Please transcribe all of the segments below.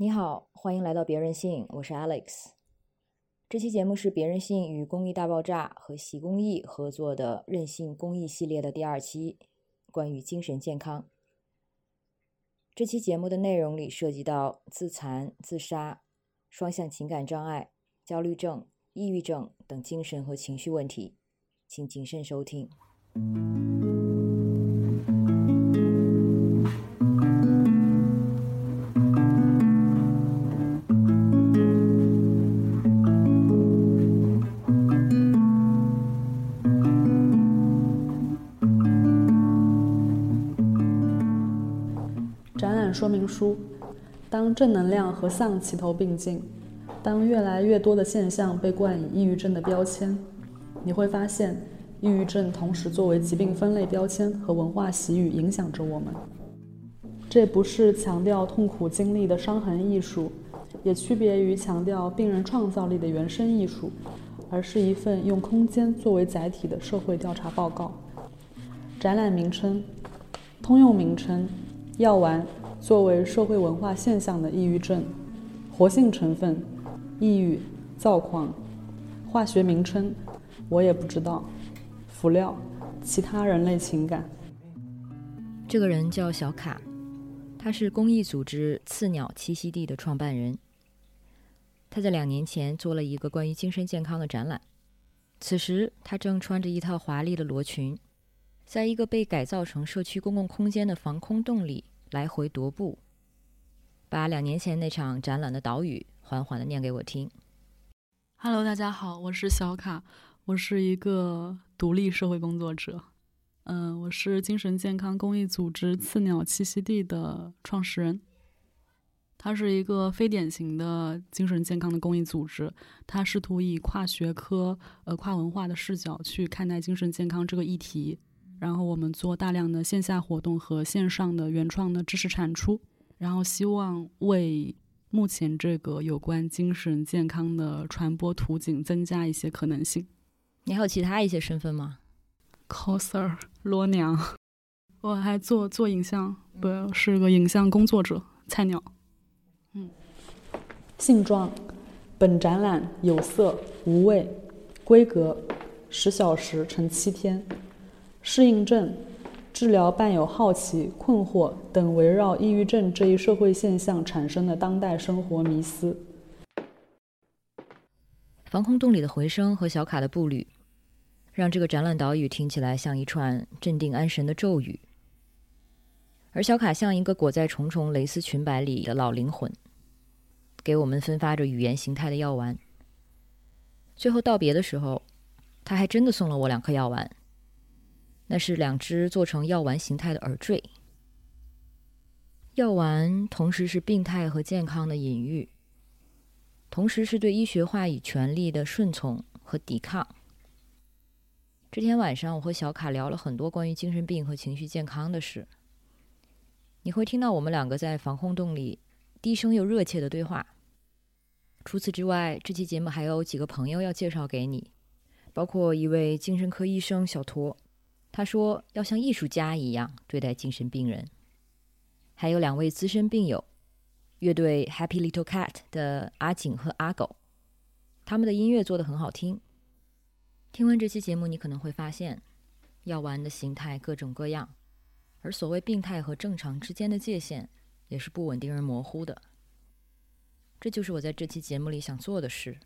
你好，欢迎来到别人性，我是 Alex。这期节目是别人性与公益大爆炸和喜公益合作的任性公益系列的第二期，关于精神健康。这期节目的内容里涉及到自残、自杀、双向情感障碍、焦虑症、抑郁症等精神和情绪问题，请谨慎收听。书：当正能量和丧齐头并进，当越来越多的现象被冠以抑郁症的标签，你会发现，抑郁症同时作为疾病分类标签和文化习语影响着我们。这不是强调痛苦经历的伤痕艺术，也区别于强调病人创造力的原生艺术，而是一份用空间作为载体的社会调查报告。展览名称：通用名称。药丸作为社会文化现象的抑郁症，活性成分，抑郁、躁狂，化学名称我也不知道，辅料，其他人类情感。这个人叫小卡，他是公益组织刺鸟栖息地的创办人。他在两年前做了一个关于精神健康的展览，此时他正穿着一套华丽的罗裙。在一个被改造成社区公共空间的防空洞里来回踱步，把两年前那场展览的导语缓缓的念给我听。Hello，大家好，我是小卡，我是一个独立社会工作者。嗯，我是精神健康公益组织刺鸟栖息地的创始人。它是一个非典型的精神健康的公益组织，它试图以跨学科、呃跨文化的视角去看待精神健康这个议题。然后我们做大量的线下活动和线上的原创的知识产出，然后希望为目前这个有关精神健康的传播途径增加一些可能性。你还有其他一些身份吗？coser 罗娘，我还做做影像，不是个影像工作者，菜鸟。嗯，性状，本展览有色无味，规格十小时乘七天。适应症治疗伴有好奇、困惑等围绕抑郁症这一社会现象产生的当代生活迷思。防空洞里的回声和小卡的步履，让这个展览岛屿听起来像一串镇定安神的咒语，而小卡像一个裹在重重蕾丝裙摆里的老灵魂，给我们分发着语言形态的药丸。最后道别的时候，他还真的送了我两颗药丸。那是两只做成药丸形态的耳坠。药丸同时是病态和健康的隐喻，同时是对医学话语权力的顺从和抵抗。这天晚上，我和小卡聊了很多关于精神病和情绪健康的事。你会听到我们两个在防空洞里低声又热切的对话。除此之外，这期节目还有几个朋友要介绍给你，包括一位精神科医生小托。他说：“要像艺术家一样对待精神病人。”还有两位资深病友，乐队 Happy Little Cat 的阿景和阿狗，他们的音乐做得很好听。听完这期节目，你可能会发现，药丸的形态各种各样，而所谓病态和正常之间的界限也是不稳定而模糊的。这就是我在这期节目里想做的事。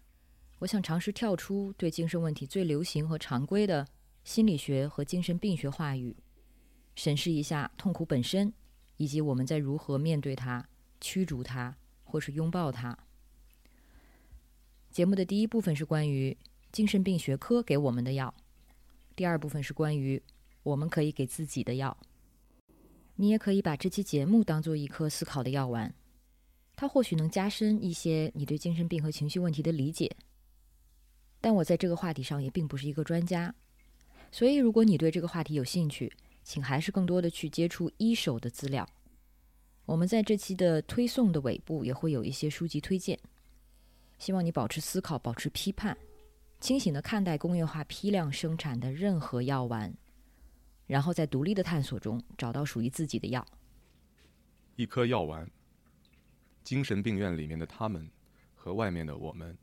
我想尝试跳出对精神问题最流行和常规的。心理学和精神病学话语，审视一下痛苦本身，以及我们在如何面对它、驱逐它，或是拥抱它。节目的第一部分是关于精神病学科给我们的药，第二部分是关于我们可以给自己的药。你也可以把这期节目当做一颗思考的药丸，它或许能加深一些你对精神病和情绪问题的理解。但我在这个话题上也并不是一个专家。所以，如果你对这个话题有兴趣，请还是更多的去接触一手的资料。我们在这期的推送的尾部也会有一些书籍推荐。希望你保持思考，保持批判，清醒的看待工业化批量生产的任何药丸，然后在独立的探索中找到属于自己的药。一颗药丸，精神病院里面的他们和外面的我们。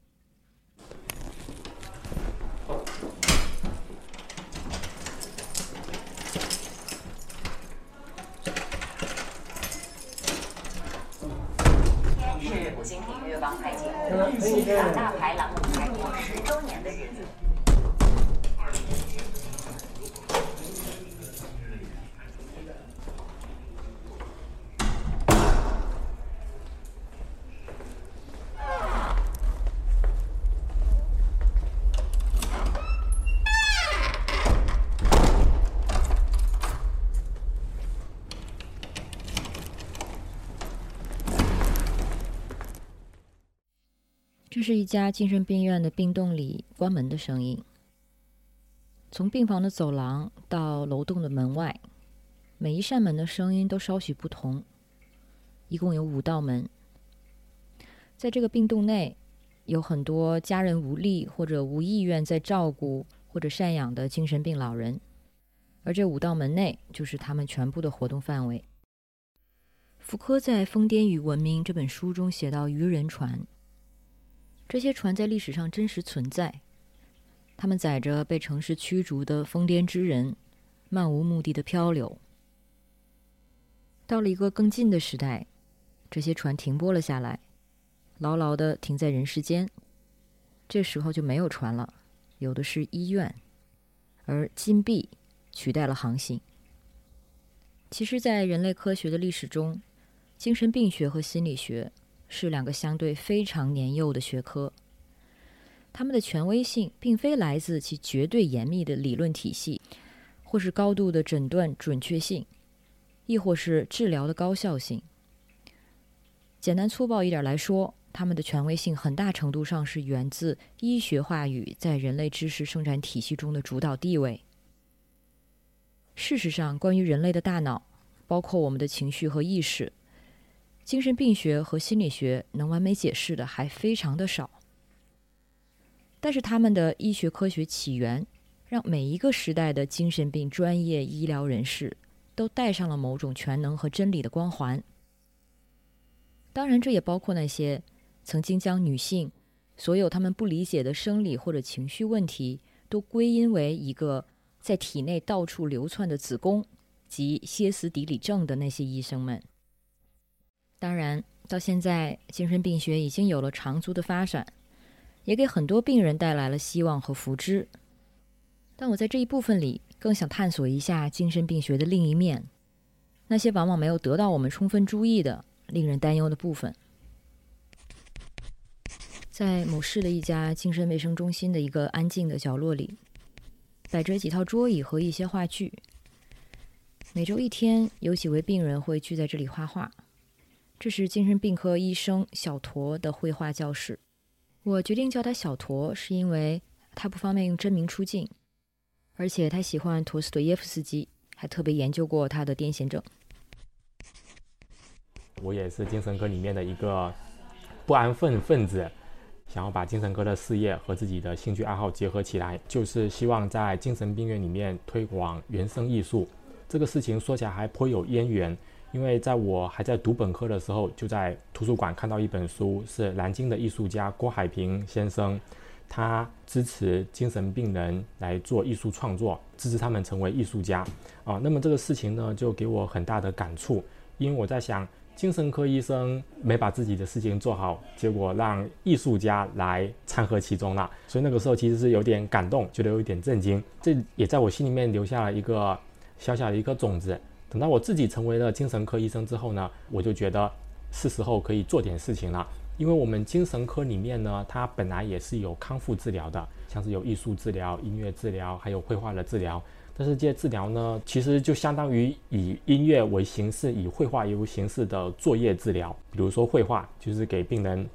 王牌节目，欣赏大牌栏目开播十周年的日子。是一家精神病院的病栋里关门的声音。从病房的走廊到楼栋的门外，每一扇门的声音都稍许不同。一共有五道门。在这个病栋内，有很多家人无力或者无意愿在照顾或者赡养的精神病老人，而这五道门内就是他们全部的活动范围。福柯在《疯癫与文明》这本书中写到渔人船。这些船在历史上真实存在，他们载着被城市驱逐的疯癫之人，漫无目的的漂流。到了一个更近的时代，这些船停泊了下来，牢牢的停在人世间。这时候就没有船了，有的是医院，而金币取代了航行。其实，在人类科学的历史中，精神病学和心理学。是两个相对非常年幼的学科，他们的权威性并非来自其绝对严密的理论体系，或是高度的诊断准确性，亦或是治疗的高效性。简单粗暴一点来说，他们的权威性很大程度上是源自医学话语在人类知识生产体系中的主导地位。事实上，关于人类的大脑，包括我们的情绪和意识。精神病学和心理学能完美解释的还非常的少，但是他们的医学科学起源，让每一个时代的精神病专业医疗人士都带上了某种全能和真理的光环。当然，这也包括那些曾经将女性所有他们不理解的生理或者情绪问题都归因为一个在体内到处流窜的子宫及歇斯底里症的那些医生们。当然，到现在，精神病学已经有了长足的发展，也给很多病人带来了希望和福祉。但我在这一部分里，更想探索一下精神病学的另一面，那些往往没有得到我们充分注意的、令人担忧的部分。在某市的一家精神卫生中心的一个安静的角落里，摆着几套桌椅和一些话剧。每周一天，有几位病人会聚在这里画画。这是精神病科医生小驼的绘画教室。我决定叫他小驼，是因为他不方便用真名出镜，而且他喜欢陀思妥耶夫斯基，还特别研究过他的癫痫症。我也是精神科里面的一个不安分分子，想要把精神科的事业和自己的兴趣爱好结合起来，就是希望在精神病院里面推广原生艺术。这个事情说起来还颇有渊源。因为在我还在读本科的时候，就在图书馆看到一本书，是南京的艺术家郭海平先生，他支持精神病人来做艺术创作，支持他们成为艺术家啊。那么这个事情呢，就给我很大的感触，因为我在想，精神科医生没把自己的事情做好，结果让艺术家来掺和其中了，所以那个时候其实是有点感动，觉得有一点震惊，这也在我心里面留下了一个小小的一颗种子。等到我自己成为了精神科医生之后呢，我就觉得是时候可以做点事情了。因为我们精神科里面呢，它本来也是有康复治疗的，像是有艺术治疗、音乐治疗，还有绘画的治疗。但是这些治疗呢，其实就相当于以音乐为形式，以绘画为形式的作业治疗。比如说绘画，就是给病人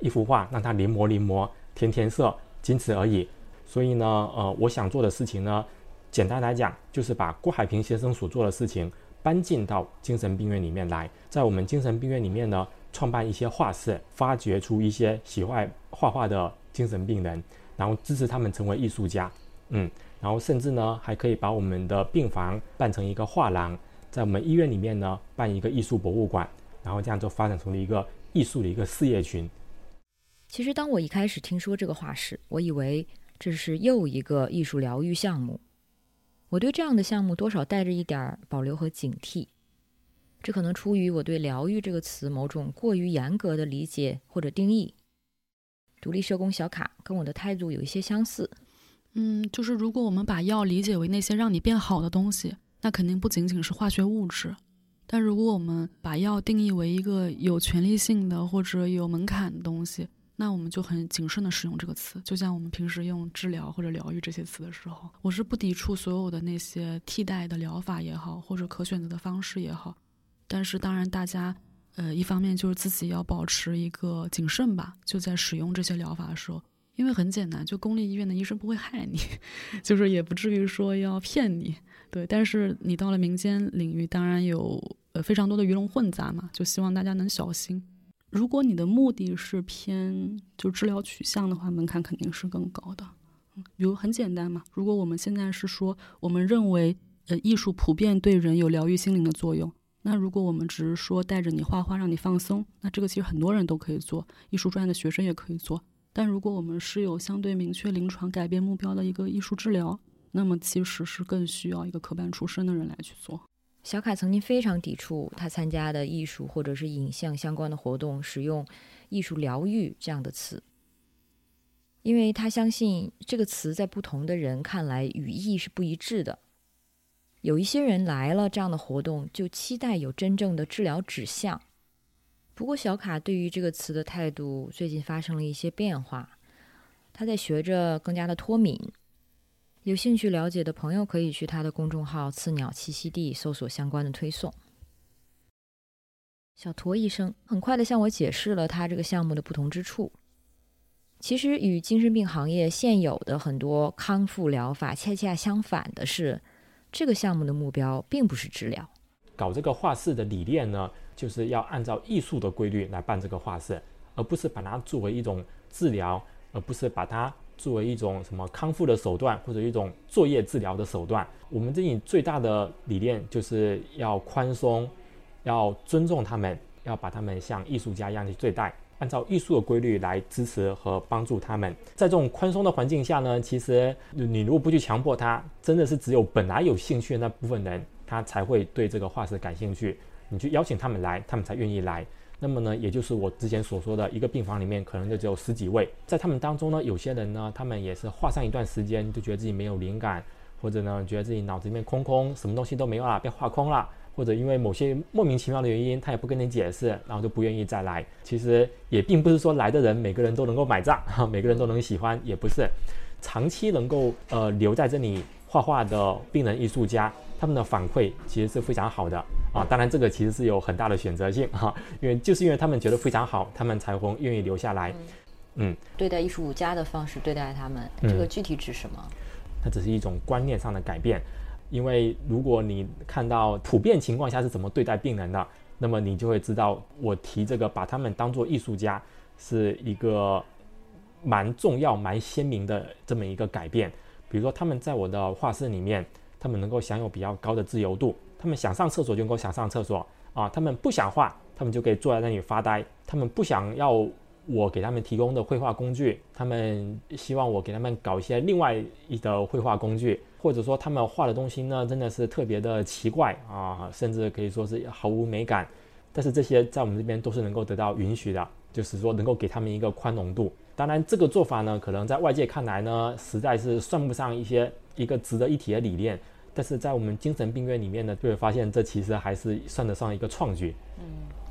一幅画，让他临摹临摹，填填色，仅此而已。所以呢，呃，我想做的事情呢。简单来讲，就是把郭海平先生所做的事情搬进到精神病院里面来，在我们精神病院里面呢，创办一些画室，发掘出一些喜欢画画的精神病人，然后支持他们成为艺术家，嗯，然后甚至呢，还可以把我们的病房办成一个画廊，在我们医院里面呢，办一个艺术博物馆，然后这样就发展成了一个艺术的一个事业群。其实，当我一开始听说这个画室，我以为这是又一个艺术疗愈项目。我对这样的项目多少带着一点保留和警惕，这可能出于我对“疗愈”这个词某种过于严格的理解或者定义。独立社工小卡跟我的态度有一些相似。嗯，就是如果我们把药理解为那些让你变好的东西，那肯定不仅仅是化学物质。但如果我们把药定义为一个有权利性的或者有门槛的东西，那我们就很谨慎的使用这个词。就像我们平时用治疗或者疗愈这些词的时候，我是不抵触所有的那些替代的疗法也好，或者可选择的方式也好。但是当然，大家，呃，一方面就是自己要保持一个谨慎吧，就在使用这些疗法的时候。因为很简单，就公立医院的医生不会害你，就是也不至于说要骗你，对。但是你到了民间领域，当然有呃非常多的鱼龙混杂嘛，就希望大家能小心。如果你的目的是偏就治疗取向的话，门槛肯定是更高的。比如很简单嘛，如果我们现在是说，我们认为呃艺术普遍对人有疗愈心灵的作用，那如果我们只是说带着你画画让你放松，那这个其实很多人都可以做，艺术专业的学生也可以做。但如果我们是有相对明确临床改变目标的一个艺术治疗，那么其实是更需要一个科班出身的人来去做。小卡曾经非常抵触他参加的艺术或者是影像相关的活动使用“艺术疗愈”这样的词，因为他相信这个词在不同的人看来语义是不一致的。有一些人来了这样的活动，就期待有真正的治疗指向。不过，小卡对于这个词的态度最近发生了一些变化，他在学着更加的脱敏。有兴趣了解的朋友可以去他的公众号“刺鸟栖息地”搜索相关的推送。小驼医生很快的向我解释了他这个项目的不同之处。其实与精神病行业现有的很多康复疗法恰恰相反的是，这个项目的目标并不是治疗。搞这个画室的理念呢？就是要按照艺术的规律来办这个画室，而不是把它作为一种治疗，而不是把它作为一种什么康复的手段或者一种作业治疗的手段。我们这里最大的理念就是要宽松，要尊重他们，要把他们像艺术家一样去对待，按照艺术的规律来支持和帮助他们。在这种宽松的环境下呢，其实你如果不去强迫他，真的是只有本来有兴趣的那部分人，他才会对这个画室感兴趣。你去邀请他们来，他们才愿意来。那么呢，也就是我之前所说的一个病房里面可能就只有十几位，在他们当中呢，有些人呢，他们也是画上一段时间就觉得自己没有灵感，或者呢，觉得自己脑子里面空空，什么东西都没有了，被画空了，或者因为某些莫名其妙的原因，他也不跟你解释，然后就不愿意再来。其实也并不是说来的人每个人都能够买账，哈，每个人都能喜欢，也不是。长期能够呃留在这里画画的病人艺术家，他们的反馈其实是非常好的。啊，当然这个其实是有很大的选择性哈，因为就是因为他们觉得非常好，他们才会愿意留下来。嗯，对待艺术家的方式对待他们，这个具体指什么？它只是一种观念上的改变，因为如果你看到普遍情况下是怎么对待病人的，那么你就会知道我提这个把他们当做艺术家是一个蛮重要、蛮鲜明的这么一个改变。比如说他们在我的画室里面，他们能够享有比较高的自由度。他们想上厕所就能够想上厕所啊，他们不想画，他们就可以坐在那里发呆。他们不想要我给他们提供的绘画工具，他们希望我给他们搞一些另外一的绘画工具，或者说他们画的东西呢，真的是特别的奇怪啊，甚至可以说是毫无美感。但是这些在我们这边都是能够得到允许的，就是说能够给他们一个宽容度。当然，这个做法呢，可能在外界看来呢，实在是算不上一些一个值得一提的理念。但是在我们精神病院里面呢，就会发现这其实还是算得上一个创举。嗯，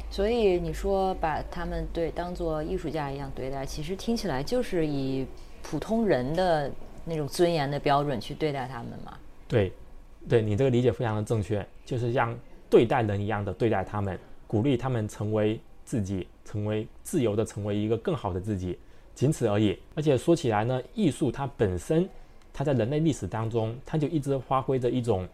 所以你说把他们对当做艺术家一样对待，其实听起来就是以普通人的那种尊严的标准去对待他们嘛？对，对你这个理解非常的正确，就是像对待人一样的对待他们，鼓励他们成为自己，成为自由的，成为一个更好的自己，仅此而已。而且说起来呢，艺术它本身。它在人类历史当中，它就一直发挥着一种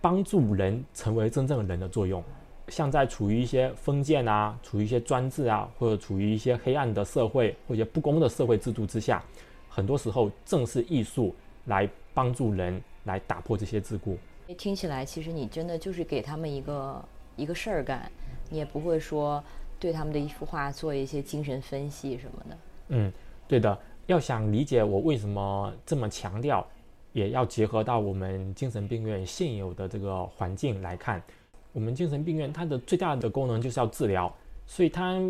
帮助人成为真正的人的作用。像在处于一些封建啊、处于一些专制啊，或者处于一些黑暗的社会或者不公的社会制度之下，很多时候正是艺术来帮助人来打破这些桎梏。听起来，其实你真的就是给他们一个一个事儿干，你也不会说对他们的一幅画做一些精神分析什么的。嗯，对的。要想理解我为什么这么强调，也要结合到我们精神病院现有的这个环境来看。我们精神病院它的最大的功能就是要治疗，所以它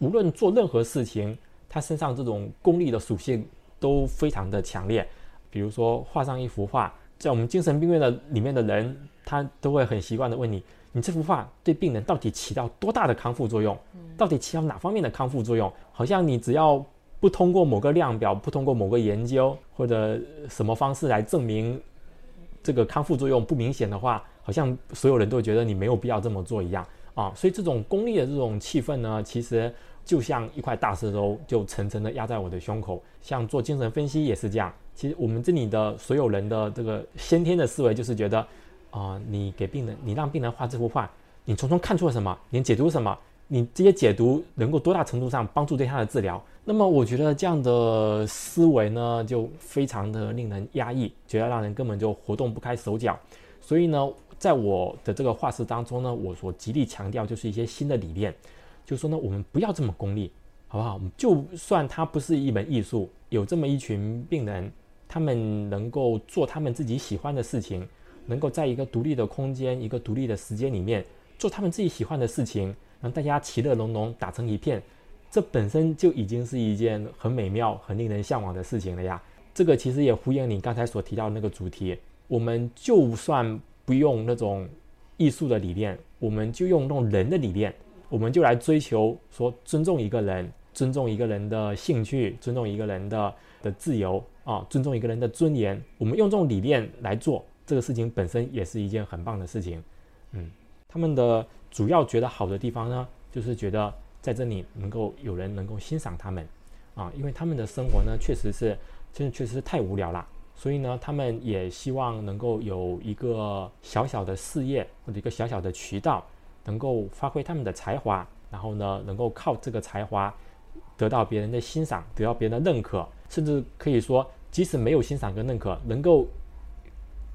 无论做任何事情，它身上这种功利的属性都非常的强烈。比如说画上一幅画，在我们精神病院的里面的人，他都会很习惯的问你：你这幅画对病人到底起到多大的康复作用？到底起到哪方面的康复作用？好像你只要不通过某个量表，不通过某个研究或者什么方式来证明这个康复作用不明显的话。好像所有人都觉得你没有必要这么做一样啊，所以这种功利的这种气氛呢，其实就像一块大石头，就层层的压在我的胸口。像做精神分析也是这样，其实我们这里的所有人的这个先天的思维就是觉得，啊，你给病人，你让病人画这幅画，你从中看出了什么？你解读什么？你这些解读能够多大程度上帮助对他的治疗？那么我觉得这样的思维呢，就非常的令人压抑，觉得让人根本就活动不开手脚。所以呢。在我的这个画室当中呢，我所极力强调就是一些新的理念，就说呢，我们不要这么功利，好不好？就算它不是一门艺术，有这么一群病人，他们能够做他们自己喜欢的事情，能够在一个独立的空间、一个独立的时间里面做他们自己喜欢的事情，让大家其乐融融，打成一片，这本身就已经是一件很美妙、很令人向往的事情了呀。这个其实也呼应你刚才所提到的那个主题，我们就算。不用那种艺术的理念，我们就用那种人的理念，我们就来追求说尊重一个人，尊重一个人的兴趣，尊重一个人的的自由啊，尊重一个人的尊严。我们用这种理念来做这个事情，本身也是一件很棒的事情。他们的主要觉得好的地方呢，就是觉得在这里能够有人能够欣赏他们啊，因为他们的生活呢，确实是真的确实是太无聊了。所以呢，他们也希望能够有一个小小的事业或者一个小小的渠道，能够发挥他们的才华，然后呢，能够靠这个才华得到别人的欣赏，得到别人的认可，甚至可以说，即使没有欣赏跟认可，能够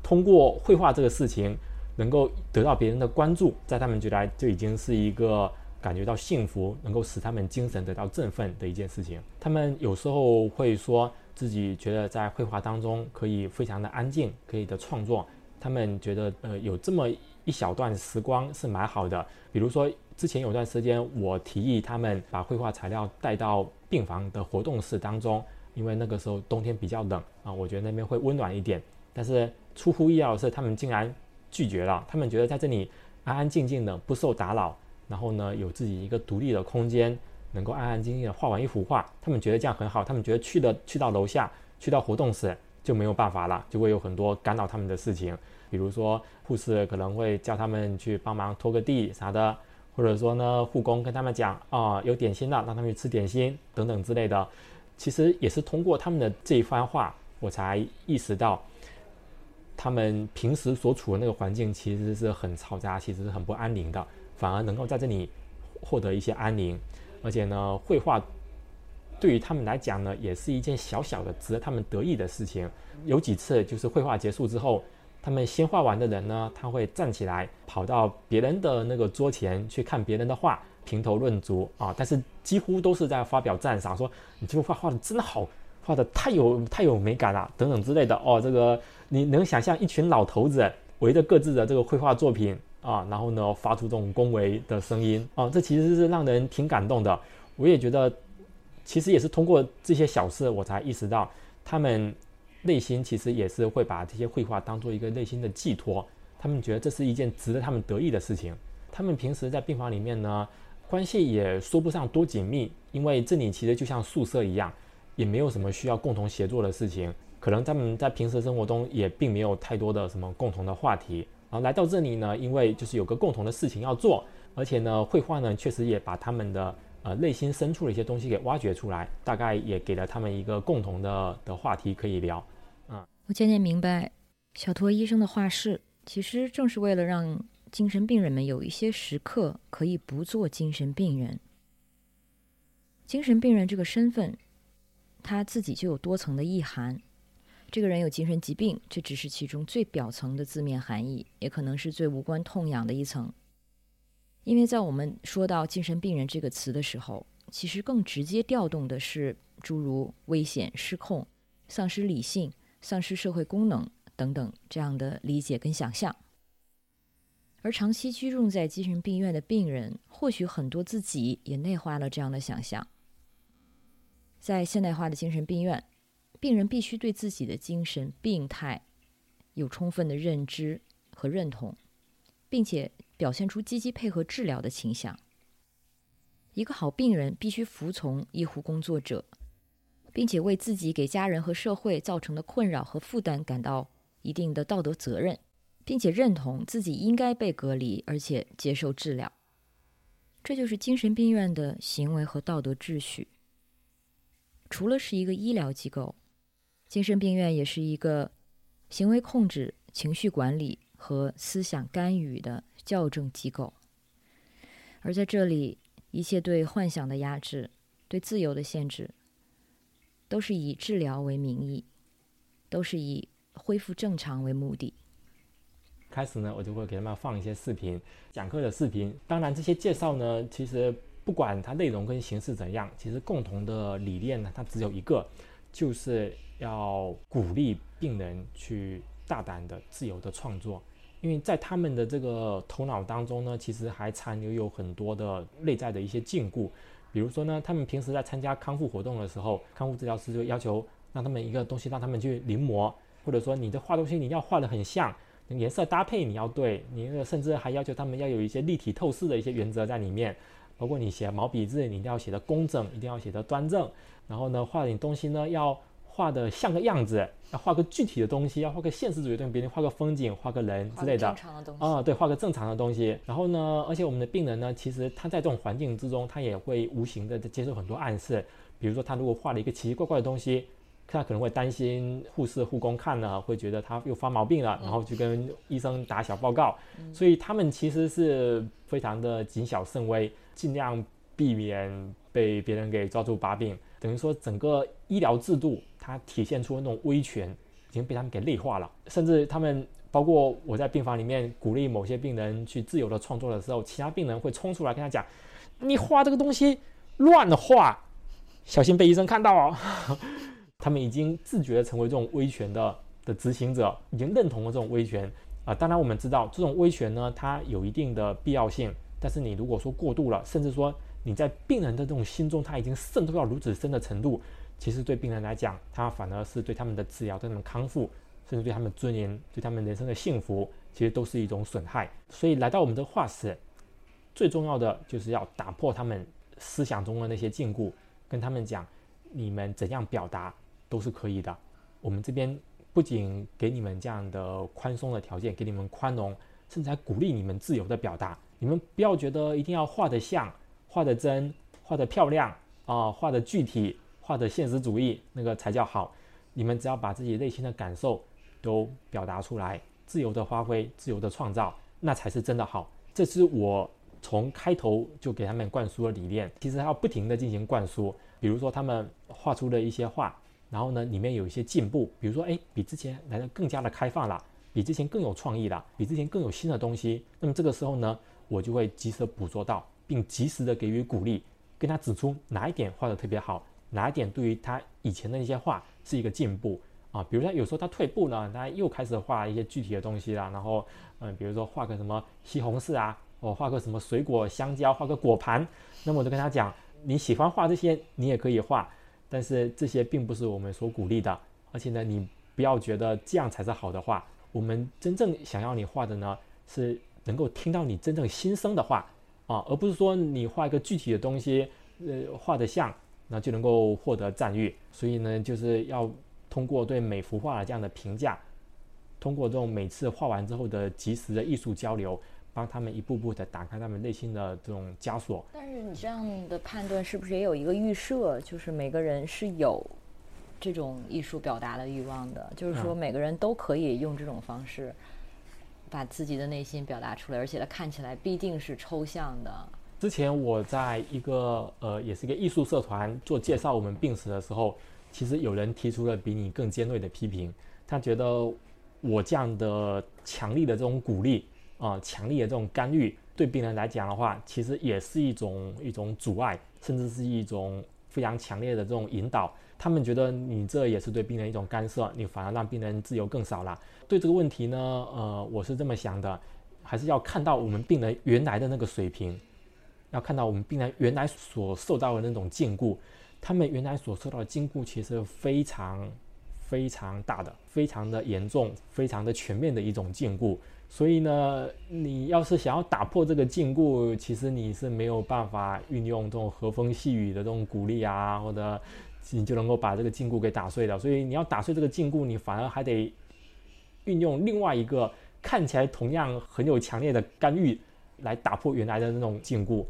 通过绘画这个事情，能够得到别人的关注，在他们觉得就已经是一个感觉到幸福，能够使他们精神得到振奋的一件事情。他们有时候会说。自己觉得在绘画当中可以非常的安静，可以的创作。他们觉得呃有这么一小段时光是蛮好的。比如说之前有段时间，我提议他们把绘画材料带到病房的活动室当中，因为那个时候冬天比较冷啊，我觉得那边会温暖一点。但是出乎意料的是，他们竟然拒绝了。他们觉得在这里安安静静的，不受打扰，然后呢有自己一个独立的空间。能够安安静静的画完一幅画，他们觉得这样很好。他们觉得去的去到楼下，去到活动室就没有办法了，就会有很多干扰他们的事情，比如说护士可能会叫他们去帮忙拖个地啥的，或者说呢护工跟他们讲啊有点心了，让他们去吃点心等等之类的。其实也是通过他们的这一番话，我才意识到，他们平时所处的那个环境其实是很嘈杂，其实是很不安宁的，反而能够在这里获得一些安宁。而且呢，绘画对于他们来讲呢，也是一件小小的值得他们得意的事情。有几次就是绘画结束之后，他们先画完的人呢，他会站起来跑到别人的那个桌前去看别人的画，评头论足啊。但是几乎都是在发表赞赏，说你这幅画画的真好，画的太有太有美感了，等等之类的。哦，这个你能想象一群老头子围着各自的这个绘画作品？啊，然后呢，发出这种恭维的声音啊，这其实是让人挺感动的。我也觉得，其实也是通过这些小事，我才意识到他们内心其实也是会把这些绘画当做一个内心的寄托。他们觉得这是一件值得他们得意的事情。他们平时在病房里面呢，关系也说不上多紧密，因为这里其实就像宿舍一样，也没有什么需要共同协作的事情。可能他们在平时生活中也并没有太多的什么共同的话题。然后来到这里呢，因为就是有个共同的事情要做，而且呢，绘画呢确实也把他们的呃内心深处的一些东西给挖掘出来，大概也给了他们一个共同的的话题可以聊。嗯，我渐渐明白，小托医生的画室其实正是为了让精神病人们有一些时刻可以不做精神病人。精神病人这个身份，他自己就有多层的意涵。这个人有精神疾病，这只是其中最表层的字面含义，也可能是最无关痛痒的一层。因为在我们说到精神病人这个词的时候，其实更直接调动的是诸如危险、失控、丧失理性、丧失社会功能等等这样的理解跟想象。而长期居住在精神病院的病人，或许很多自己也内化了这样的想象。在现代化的精神病院，病人必须对自己的精神病态有充分的认知和认同，并且表现出积极配合治疗的倾向。一个好病人必须服从医护工作者，并且为自己给家人和社会造成的困扰和负担感到一定的道德责任。并且认同自己应该被隔离，而且接受治疗。这就是精神病院的行为和道德秩序。除了是一个医疗机构，精神病院也是一个行为控制、情绪管理和思想干预的校正机构。而在这里，一切对幻想的压制、对自由的限制，都是以治疗为名义，都是以恢复正常为目的。开始呢，我就会给他们放一些视频，讲课的视频。当然，这些介绍呢，其实不管它内容跟形式怎样，其实共同的理念呢，它只有一个，就是要鼓励病人去大胆的、自由的创作。因为在他们的这个头脑当中呢，其实还残留有很多的内在的一些禁锢。比如说呢，他们平时在参加康复活动的时候，康复治疗师就要求让他们一个东西让他们去临摹，或者说你的画东西你要画的很像。颜色搭配你要对，你甚至还要求他们要有一些立体透视的一些原则在里面，包括你写毛笔字，你一定要写的工整，一定要写的端正。然后呢，画点东西呢，要画的像个样子，要画个具体的东西，要画个现实主义的东西，比如画个风景，画个人之类的。正常的东西啊，对，画个正常的东西。然后呢，而且我们的病人呢，其实他在这种环境之中，他也会无形的接受很多暗示，比如说他如果画了一个奇奇怪怪的东西。他可能会担心护士、护工看了会觉得他又发毛病了，然后就跟医生打小报告。所以他们其实是非常的谨小慎微，尽量避免被别人给抓住把柄。等于说，整个医疗制度它体现出那种威权已经被他们给内化了。甚至他们，包括我在病房里面鼓励某些病人去自由的创作的时候，其他病人会冲出来跟他讲：“你画这个东西乱画，小心被医生看到哦。”他们已经自觉成为这种威权的的执行者，已经认同了这种威权啊。当然，我们知道这种威权呢，它有一定的必要性。但是你如果说过度了，甚至说你在病人的这种心中，他已经渗透到如此深的程度，其实对病人来讲，他反而是对他们的治疗、对他们康复，甚至对他们尊严、对他们人生的幸福，其实都是一种损害。所以来到我们的画室，最重要的就是要打破他们思想中的那些禁锢，跟他们讲你们怎样表达。都是可以的。我们这边不仅给你们这样的宽松的条件，给你们宽容，甚至还鼓励你们自由的表达。你们不要觉得一定要画得像、画得真、画得漂亮啊，画得具体、画得现实主义，那个才叫好。你们只要把自己内心的感受都表达出来，自由的发挥、自由的创造，那才是真的好。这是我从开头就给他们灌输的理念。其实还要不停的进行灌输，比如说他们画出的一些画。然后呢，里面有一些进步，比如说，哎，比之前来的更加的开放了，比之前更有创意了，比之前更有新的东西。那么这个时候呢，我就会及时捕捉到，并及时的给予鼓励，跟他指出哪一点画的特别好，哪一点对于他以前的那些画是一个进步啊。比如说有时候他退步呢，他又开始画一些具体的东西了，然后，嗯，比如说画个什么西红柿啊，哦画个什么水果香蕉，画个果盘，那么我就跟他讲，你喜欢画这些，你也可以画。但是这些并不是我们所鼓励的，而且呢，你不要觉得这样才是好的画。我们真正想要你画的呢，是能够听到你真正心声的话啊，而不是说你画一个具体的东西，呃，画得像，那就能够获得赞誉。所以呢，就是要通过对每幅画的这样的评价，通过这种每次画完之后的及时的艺术交流。帮他们一步步的打开他们内心的这种枷锁。但是你这样的判断是不是也有一个预设？就是每个人是有这种艺术表达的欲望的，就是说每个人都可以用这种方式把自己的内心表达出来，而且它看起来必定是抽象的。之前我在一个呃，也是一个艺术社团做介绍我们病史的时候，其实有人提出了比你更尖锐的批评，他觉得我这样的强力的这种鼓励。啊，强烈的这种干预对病人来讲的话，其实也是一种一种阻碍，甚至是一种非常强烈的这种引导。他们觉得你这也是对病人一种干涉，你反而让病人自由更少了。对这个问题呢，呃，我是这么想的，还是要看到我们病人原来的那个水平，要看到我们病人原来所受到的那种禁锢，他们原来所受到的禁锢其实非常。非常大的、非常的严重、非常的全面的一种禁锢，所以呢，你要是想要打破这个禁锢，其实你是没有办法运用这种和风细雨的这种鼓励啊，或者你就能够把这个禁锢给打碎的。所以你要打碎这个禁锢，你反而还得运用另外一个看起来同样很有强烈的干预来打破原来的那种禁锢。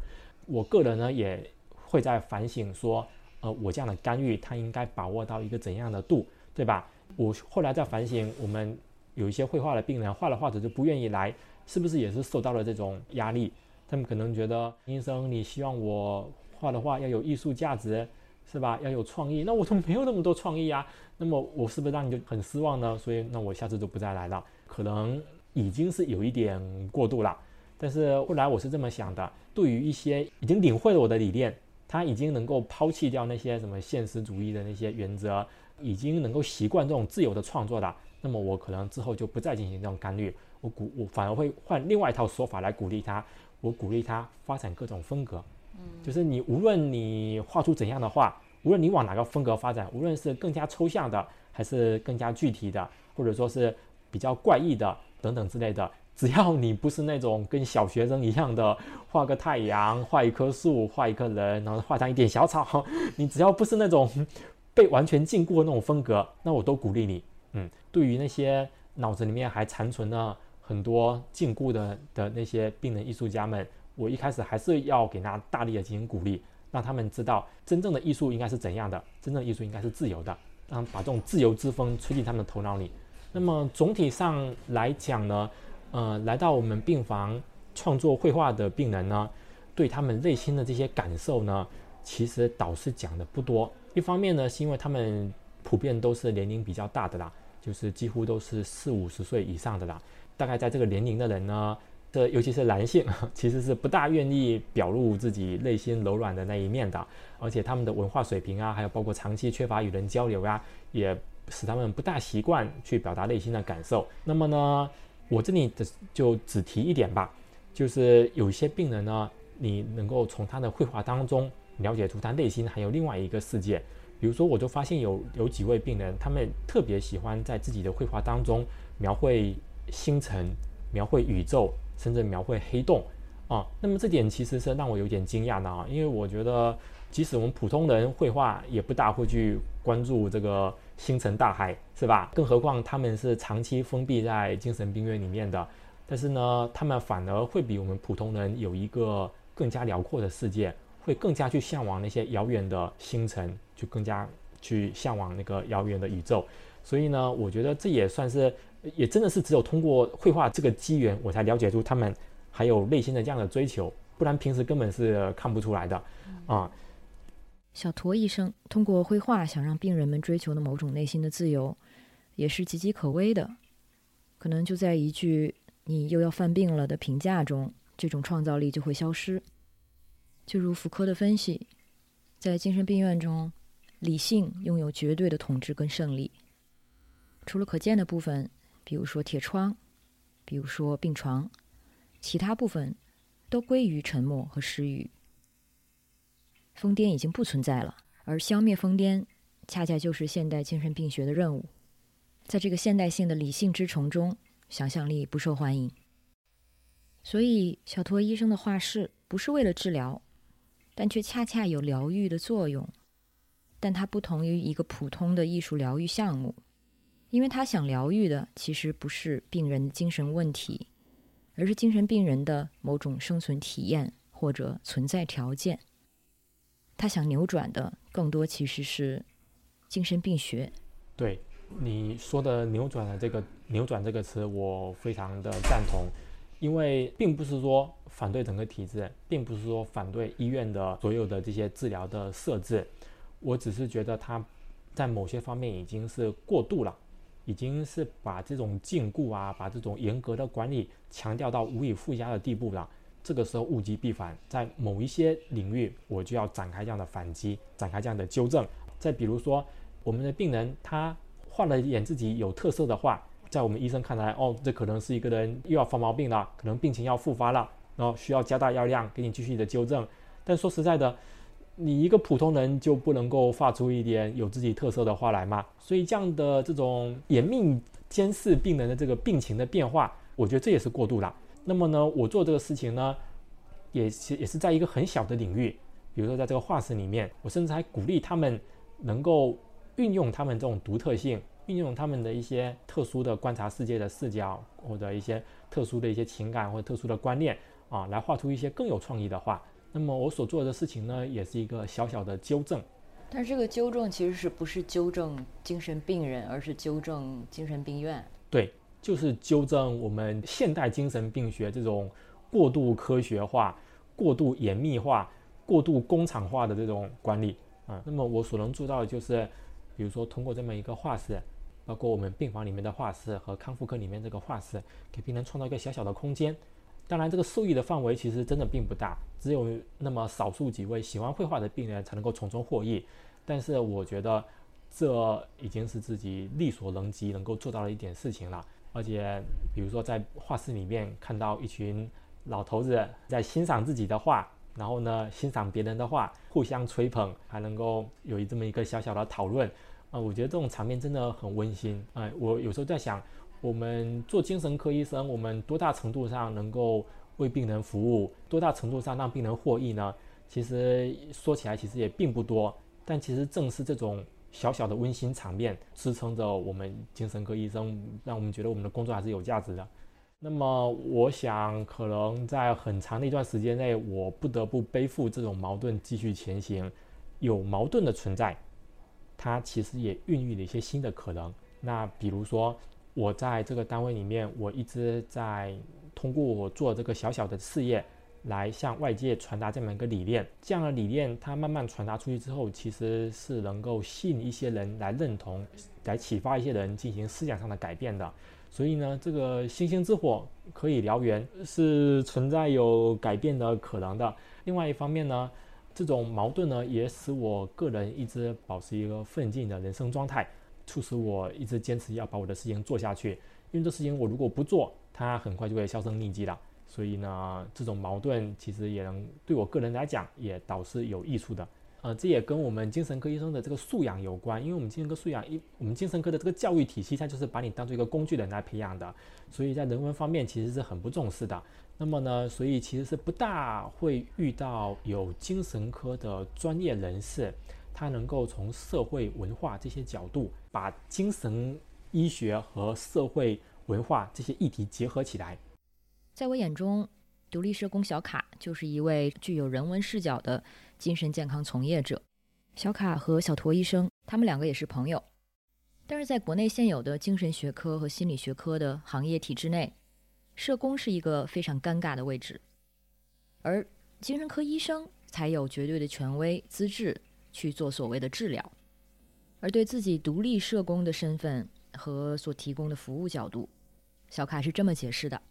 我个人呢也会在反省说，呃，我这样的干预，它应该把握到一个怎样的度？对吧？我后来在反省，我们有一些绘画的病人，画了画者就不愿意来，是不是也是受到了这种压力？他们可能觉得医生，你希望我画的画要有艺术价值，是吧？要有创意，那我都没有那么多创意啊，那么我是不是让你就很失望呢？所以那我下次就不再来了。可能已经是有一点过度了，但是后来我是这么想的：对于一些已经领会了我的理念，他已经能够抛弃掉那些什么现实主义的那些原则。已经能够习惯这种自由的创作的，那么我可能之后就不再进行这种干预，我鼓我反而会换另外一套说法来鼓励他，我鼓励他发展各种风格，就是你无论你画出怎样的画，无论你往哪个风格发展，无论是更加抽象的，还是更加具体的，或者说是比较怪异的等等之类的，只要你不是那种跟小学生一样的画个太阳，画一棵树，画一个人，然后画上一点小草，你只要不是那种。被完全禁锢的那种风格，那我都鼓励你。嗯，对于那些脑子里面还残存了很多禁锢的的那些病人艺术家们，我一开始还是要给他大力的进行鼓励，让他们知道真正的艺术应该是怎样的，真正的艺术应该是自由的，让把这种自由之风吹进他们的头脑里。那么总体上来讲呢，呃，来到我们病房创作绘画的病人呢，对他们内心的这些感受呢，其实导师讲的不多。一方面呢，是因为他们普遍都是年龄比较大的啦，就是几乎都是四五十岁以上的啦。大概在这个年龄的人呢，这尤其是男性，其实是不大愿意表露自己内心柔软的那一面的。而且他们的文化水平啊，还有包括长期缺乏与人交流呀，也使他们不大习惯去表达内心的感受。那么呢，我这里的就只提一点吧，就是有一些病人呢，你能够从他的绘画当中。了解出他内心还有另外一个世界，比如说，我就发现有有几位病人，他们特别喜欢在自己的绘画当中描绘星辰、描绘宇宙，甚至描绘黑洞啊。那么这点其实是让我有点惊讶的啊，因为我觉得，即使我们普通人绘画也不大会去关注这个星辰大海，是吧？更何况他们是长期封闭在精神病院里面的，但是呢，他们反而会比我们普通人有一个更加辽阔的世界。会更加去向往那些遥远的星辰，就更加去向往那个遥远的宇宙。所以呢，我觉得这也算是，也真的是只有通过绘画这个机缘，我才了解出他们还有内心的这样的追求，不然平时根本是看不出来的啊。小驼医生通过绘画想让病人们追求的某种内心的自由，也是岌岌可危的。可能就在一句“你又要犯病了”的评价中，这种创造力就会消失。就如福柯的分析，在精神病院中，理性拥有绝对的统治跟胜利。除了可见的部分，比如说铁窗，比如说病床，其他部分都归于沉默和失语。疯癫已经不存在了，而消灭疯癫，恰恰就是现代精神病学的任务。在这个现代性的理性之虫中，想象力不受欢迎。所以，小托医生的画室不是为了治疗。但却恰恰有疗愈的作用，但它不同于一个普通的艺术疗愈项目，因为他想疗愈的其实不是病人精神问题，而是精神病人的某种生存体验或者存在条件。他想扭转的更多其实是精神病学。对你说的“扭转”的这个“扭转”这个词，我非常的赞同。因为并不是说反对整个体制，并不是说反对医院的所有的这些治疗的设置，我只是觉得它在某些方面已经是过度了，已经是把这种禁锢啊，把这种严格的管理强调到无以复加的地步了。这个时候物极必反，在某一些领域，我就要展开这样的反击，展开这样的纠正。再比如说，我们的病人他画了一眼自己有特色的话，在我们医生看来，哦，这可能是一个人又要发毛病了，可能病情要复发了，然后需要加大药量给你继续的纠正。但说实在的，你一个普通人就不能够画出一点有自己特色的画来吗？所以这样的这种严密监视病人的这个病情的变化，我觉得这也是过度了。那么呢，我做这个事情呢，也是也是在一个很小的领域，比如说在这个画室里面，我甚至还鼓励他们能够运用他们这种独特性，运用他们的一些特殊的观察世界的视角，或者一些特殊的一些情感或者特殊的观念啊，来画出一些更有创意的画。那么我所做的事情呢，也是一个小小的纠正。但是这个纠正其实是不是纠正精神病人，而是纠正精神病院？对。就是纠正我们现代精神病学这种过度科学化、过度严密化、过度工厂化的这种管理啊。那么我所能做到的就是，比如说通过这么一个画室，包括我们病房里面的画室和康复科里面这个画室，给病人创造一个小小的空间。当然，这个受益的范围其实真的并不大，只有那么少数几位喜欢绘画的病人才能够从中获益。但是我觉得这已经是自己力所能及能够做到的一点事情了。而且，比如说在画室里面看到一群老头子在欣赏自己的画，然后呢欣赏别人的画，互相吹捧，还能够有这么一个小小的讨论，啊，我觉得这种场面真的很温馨。哎，我有时候在想，我们做精神科医生，我们多大程度上能够为病人服务，多大程度上让病人获益呢？其实说起来，其实也并不多。但其实正是这种。小小的温馨场面支撑着我们精神科医生，让我们觉得我们的工作还是有价值的。那么，我想可能在很长的一段时间内，我不得不背负这种矛盾继续前行。有矛盾的存在，它其实也孕育了一些新的可能。那比如说，我在这个单位里面，我一直在通过我做这个小小的事业。来向外界传达这么一个理念，这样的理念它慢慢传达出去之后，其实是能够吸引一些人来认同，来启发一些人进行思想上的改变的。所以呢，这个星星之火可以燎原，是存在有改变的可能的。另外一方面呢，这种矛盾呢，也使我个人一直保持一个奋进的人生状态，促使我一直坚持要把我的事情做下去。因为这事情我如果不做，它很快就会销声匿迹了。所以呢，这种矛盾其实也能对我个人来讲也倒是有益处的。呃，这也跟我们精神科医生的这个素养有关，因为我们精神科素养一，我们精神科的这个教育体系，它就是把你当做一个工具人来培养的，所以在人文方面其实是很不重视的。那么呢，所以其实是不大会遇到有精神科的专业人士，他能够从社会文化这些角度，把精神医学和社会文化这些议题结合起来。在我眼中，独立社工小卡就是一位具有人文视角的精神健康从业者。小卡和小驼医生，他们两个也是朋友。但是在国内现有的精神学科和心理学科的行业体制内，社工是一个非常尴尬的位置，而精神科医生才有绝对的权威资质去做所谓的治疗。而对自己独立社工的身份和所提供的服务角度，小卡是这么解释的。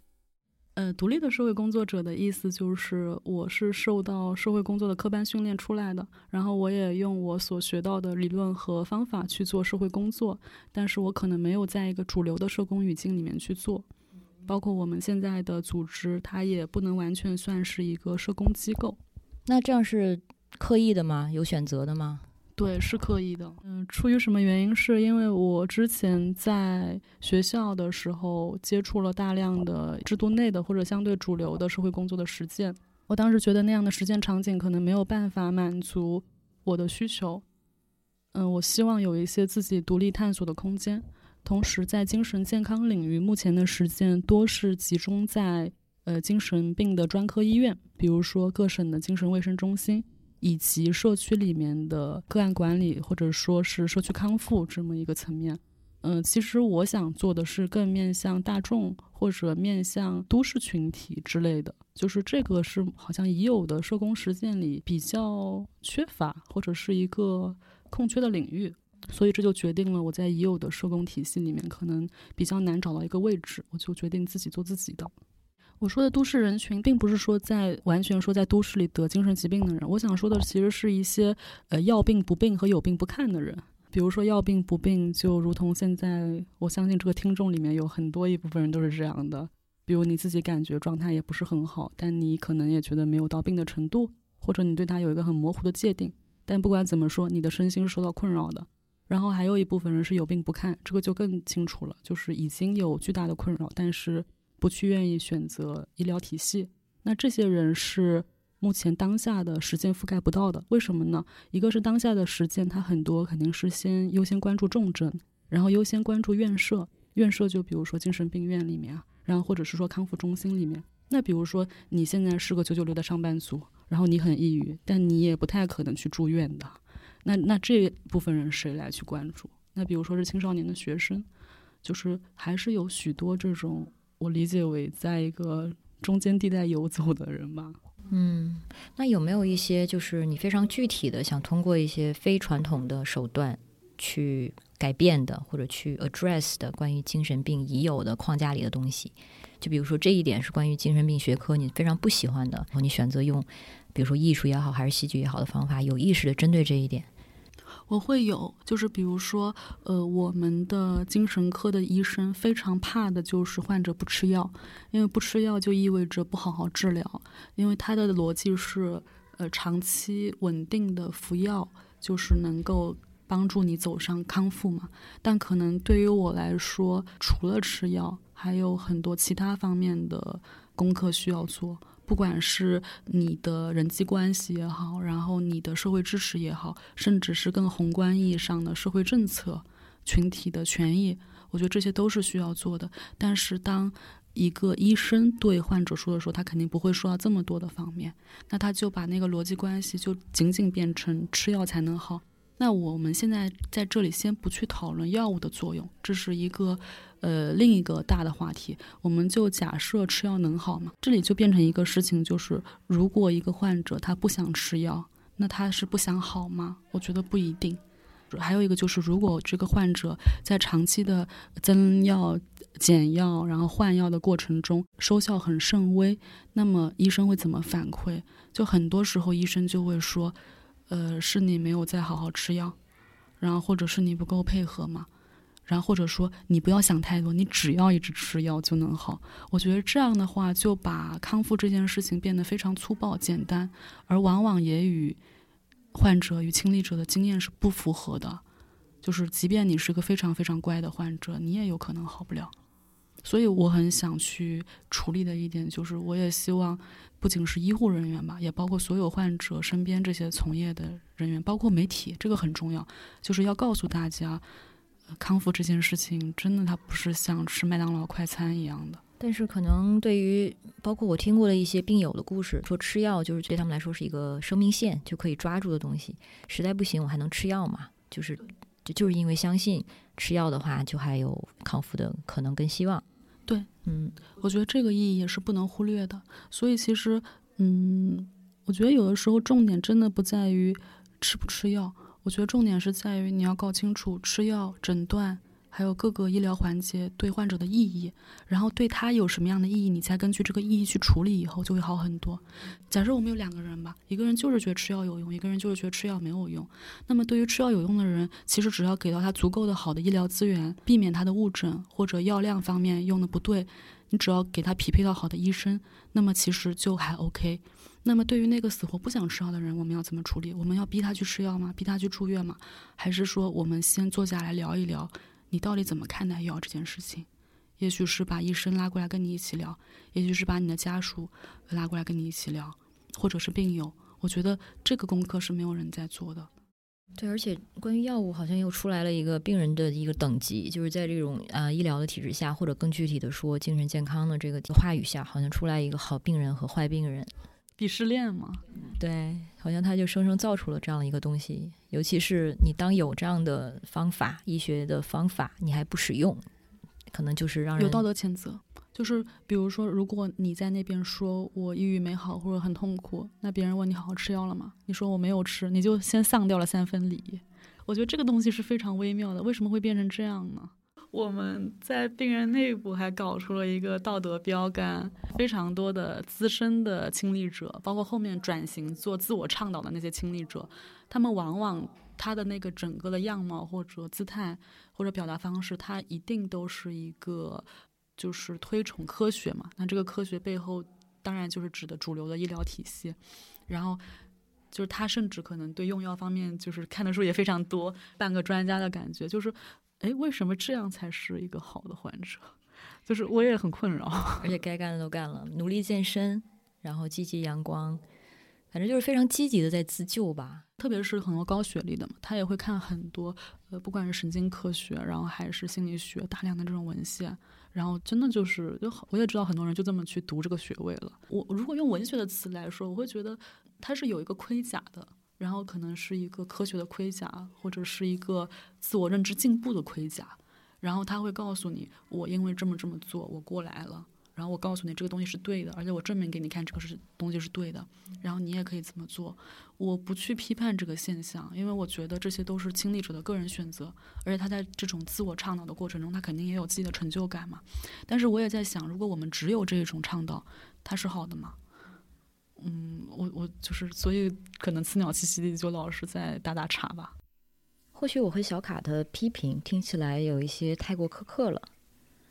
呃，独立的社会工作者的意思就是，我是受到社会工作的科班训练出来的，然后我也用我所学到的理论和方法去做社会工作，但是我可能没有在一个主流的社工语境里面去做，包括我们现在的组织，它也不能完全算是一个社工机构。那这样是刻意的吗？有选择的吗？对，是刻意的。嗯，出于什么原因？是因为我之前在学校的时候接触了大量的制度内的或者相对主流的社会工作的实践，我当时觉得那样的实践场景可能没有办法满足我的需求。嗯，我希望有一些自己独立探索的空间。同时，在精神健康领域，目前的实践多是集中在呃精神病的专科医院，比如说各省的精神卫生中心。以及社区里面的个案管理，或者说是社区康复这么一个层面，嗯，其实我想做的是更面向大众或者面向都市群体之类的，就是这个是好像已有的社工实践里比较缺乏或者是一个空缺的领域，所以这就决定了我在已有的社工体系里面可能比较难找到一个位置，我就决定自己做自己的。我说的都市人群，并不是说在完全说在都市里得精神疾病的人。我想说的其实是一些呃要病不病和有病不看的人。比如说要病不病，就如同现在，我相信这个听众里面有很多一部分人都是这样的。比如你自己感觉状态也不是很好，但你可能也觉得没有到病的程度，或者你对他有一个很模糊的界定。但不管怎么说，你的身心是受到困扰的。然后还有一部分人是有病不看，这个就更清楚了，就是已经有巨大的困扰，但是。不去愿意选择医疗体系，那这些人是目前当下的实践覆盖不到的。为什么呢？一个是当下的实践，它很多肯定是先优先关注重症，然后优先关注院舍。院舍就比如说精神病院里面啊，然后或者是说康复中心里面。那比如说你现在是个九九六的上班族，然后你很抑郁，但你也不太可能去住院的。那那这部分人谁来去关注？那比如说是青少年的学生，就是还是有许多这种。我理解为在一个中间地带游走的人吧。嗯，那有没有一些就是你非常具体的想通过一些非传统的手段去改变的，或者去 address 的关于精神病已有的框架里的东西？就比如说这一点是关于精神病学科你非常不喜欢的，然后你选择用比如说艺术也好，还是戏剧也好的方法，有意识的针对这一点。我会有，就是比如说，呃，我们的精神科的医生非常怕的就是患者不吃药，因为不吃药就意味着不好好治疗，因为他的逻辑是，呃，长期稳定的服药就是能够帮助你走上康复嘛。但可能对于我来说，除了吃药，还有很多其他方面的功课需要做。不管是你的人际关系也好，然后你的社会支持也好，甚至是更宏观意义上的社会政策、群体的权益，我觉得这些都是需要做的。但是，当一个医生对患者说的时候，他肯定不会说到这么多的方面，那他就把那个逻辑关系就仅仅变成吃药才能好。那我们现在在这里先不去讨论药物的作用，这是一个。呃，另一个大的话题，我们就假设吃药能好吗？这里就变成一个事情，就是如果一个患者他不想吃药，那他是不想好吗？我觉得不一定。还有一个就是，如果这个患者在长期的增药、减药，然后换药的过程中收效很甚微，那么医生会怎么反馈？就很多时候医生就会说，呃，是你没有再好好吃药，然后或者是你不够配合嘛。然后或者说你不要想太多，你只要一直吃药就能好。我觉得这样的话就把康复这件事情变得非常粗暴简单，而往往也与患者与亲历者的经验是不符合的。就是即便你是个非常非常乖的患者，你也有可能好不了。所以我很想去处理的一点就是，我也希望不仅是医护人员吧，也包括所有患者身边这些从业的人员，包括媒体，这个很重要，就是要告诉大家。康复这件事情，真的它不是像吃麦当劳快餐一样的。但是可能对于包括我听过的一些病友的故事，说吃药就是对他们来说是一个生命线，就可以抓住的东西。实在不行，我还能吃药嘛？就是就就是因为相信吃药的话，就还有康复的可能跟希望。对，嗯，我觉得这个意义也是不能忽略的。所以其实，嗯，我觉得有的时候重点真的不在于吃不吃药。我觉得重点是在于你要搞清楚吃药、诊断，还有各个医疗环节对患者的意义，然后对他有什么样的意义，你才根据这个意义去处理，以后就会好很多。假设我们有两个人吧，一个人就是觉得吃药有用，一个人就是觉得吃药没有用。那么对于吃药有用的人，其实只要给到他足够的好的医疗资源，避免他的误诊或者药量方面用的不对，你只要给他匹配到好的医生，那么其实就还 OK。那么，对于那个死活不想吃药的人，我们要怎么处理？我们要逼他去吃药吗？逼他去住院吗？还是说，我们先坐下来聊一聊，你到底怎么看待药这件事情？也许是把医生拉过来跟你一起聊，也许是把你的家属拉过来跟你一起聊，或者是病友。我觉得这个功课是没有人在做的。对，而且关于药物，好像又出来了一个病人的一个等级，就是在这种啊医疗的体制下，或者更具体的说，精神健康的这个话语下，好像出来一个好病人和坏病人。鄙视链嘛，对，好像他就生生造出了这样的一个东西。尤其是你当有这样的方法，医学的方法，你还不使用，可能就是让人有道德谴责。就是比如说，如果你在那边说我抑郁没好或者很痛苦，那别人问你好好吃药了吗？你说我没有吃，你就先丧掉了三分礼。我觉得这个东西是非常微妙的。为什么会变成这样呢？我们在病人内部还搞出了一个道德标杆，非常多的资深的亲历者，包括后面转型做自我倡导的那些亲历者，他们往往他的那个整个的样貌或者姿态或者表达方式，他一定都是一个就是推崇科学嘛。那这个科学背后，当然就是指的主流的医疗体系，然后。就是他甚至可能对用药方面就是看的书也非常多，半个专家的感觉。就是，哎，为什么这样才是一个好的患者？就是我也很困扰。而且该干的都干了，努力健身，然后积极阳光，反正就是非常积极的在自救吧。特别是很多高学历的嘛，他也会看很多，呃，不管是神经科学，然后还是心理学，大量的这种文献。然后真的就是，就好我也知道很多人就这么去读这个学位了。我如果用文学的词来说，我会觉得它是有一个盔甲的，然后可能是一个科学的盔甲，或者是一个自我认知进步的盔甲。然后他会告诉你，我因为这么这么做，我过来了。然后我告诉你这个东西是对的，而且我证明给你看这个是东西是对的，然后你也可以这么做。我不去批判这个现象，因为我觉得这些都是亲历者的个人选择，而且他在这种自我倡导的过程中，他肯定也有自己的成就感嘛。但是我也在想，如果我们只有这一种倡导，它是好的吗？嗯，我我就是所以可能刺鸟栖息地就老是在打打岔吧。或许我和小卡的批评听起来有一些太过苛刻了，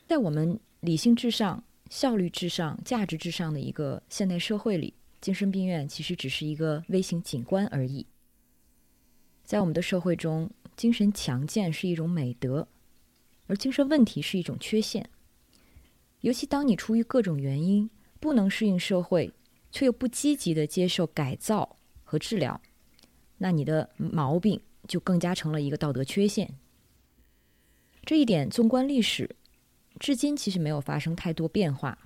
在我们理性至上。效率至上、价值至上的一个现代社会里，精神病院其实只是一个微型景观而已。在我们的社会中，精神强健是一种美德，而精神问题是一种缺陷。尤其当你出于各种原因不能适应社会，却又不积极的接受改造和治疗，那你的毛病就更加成了一个道德缺陷。这一点，纵观历史。至今其实没有发生太多变化。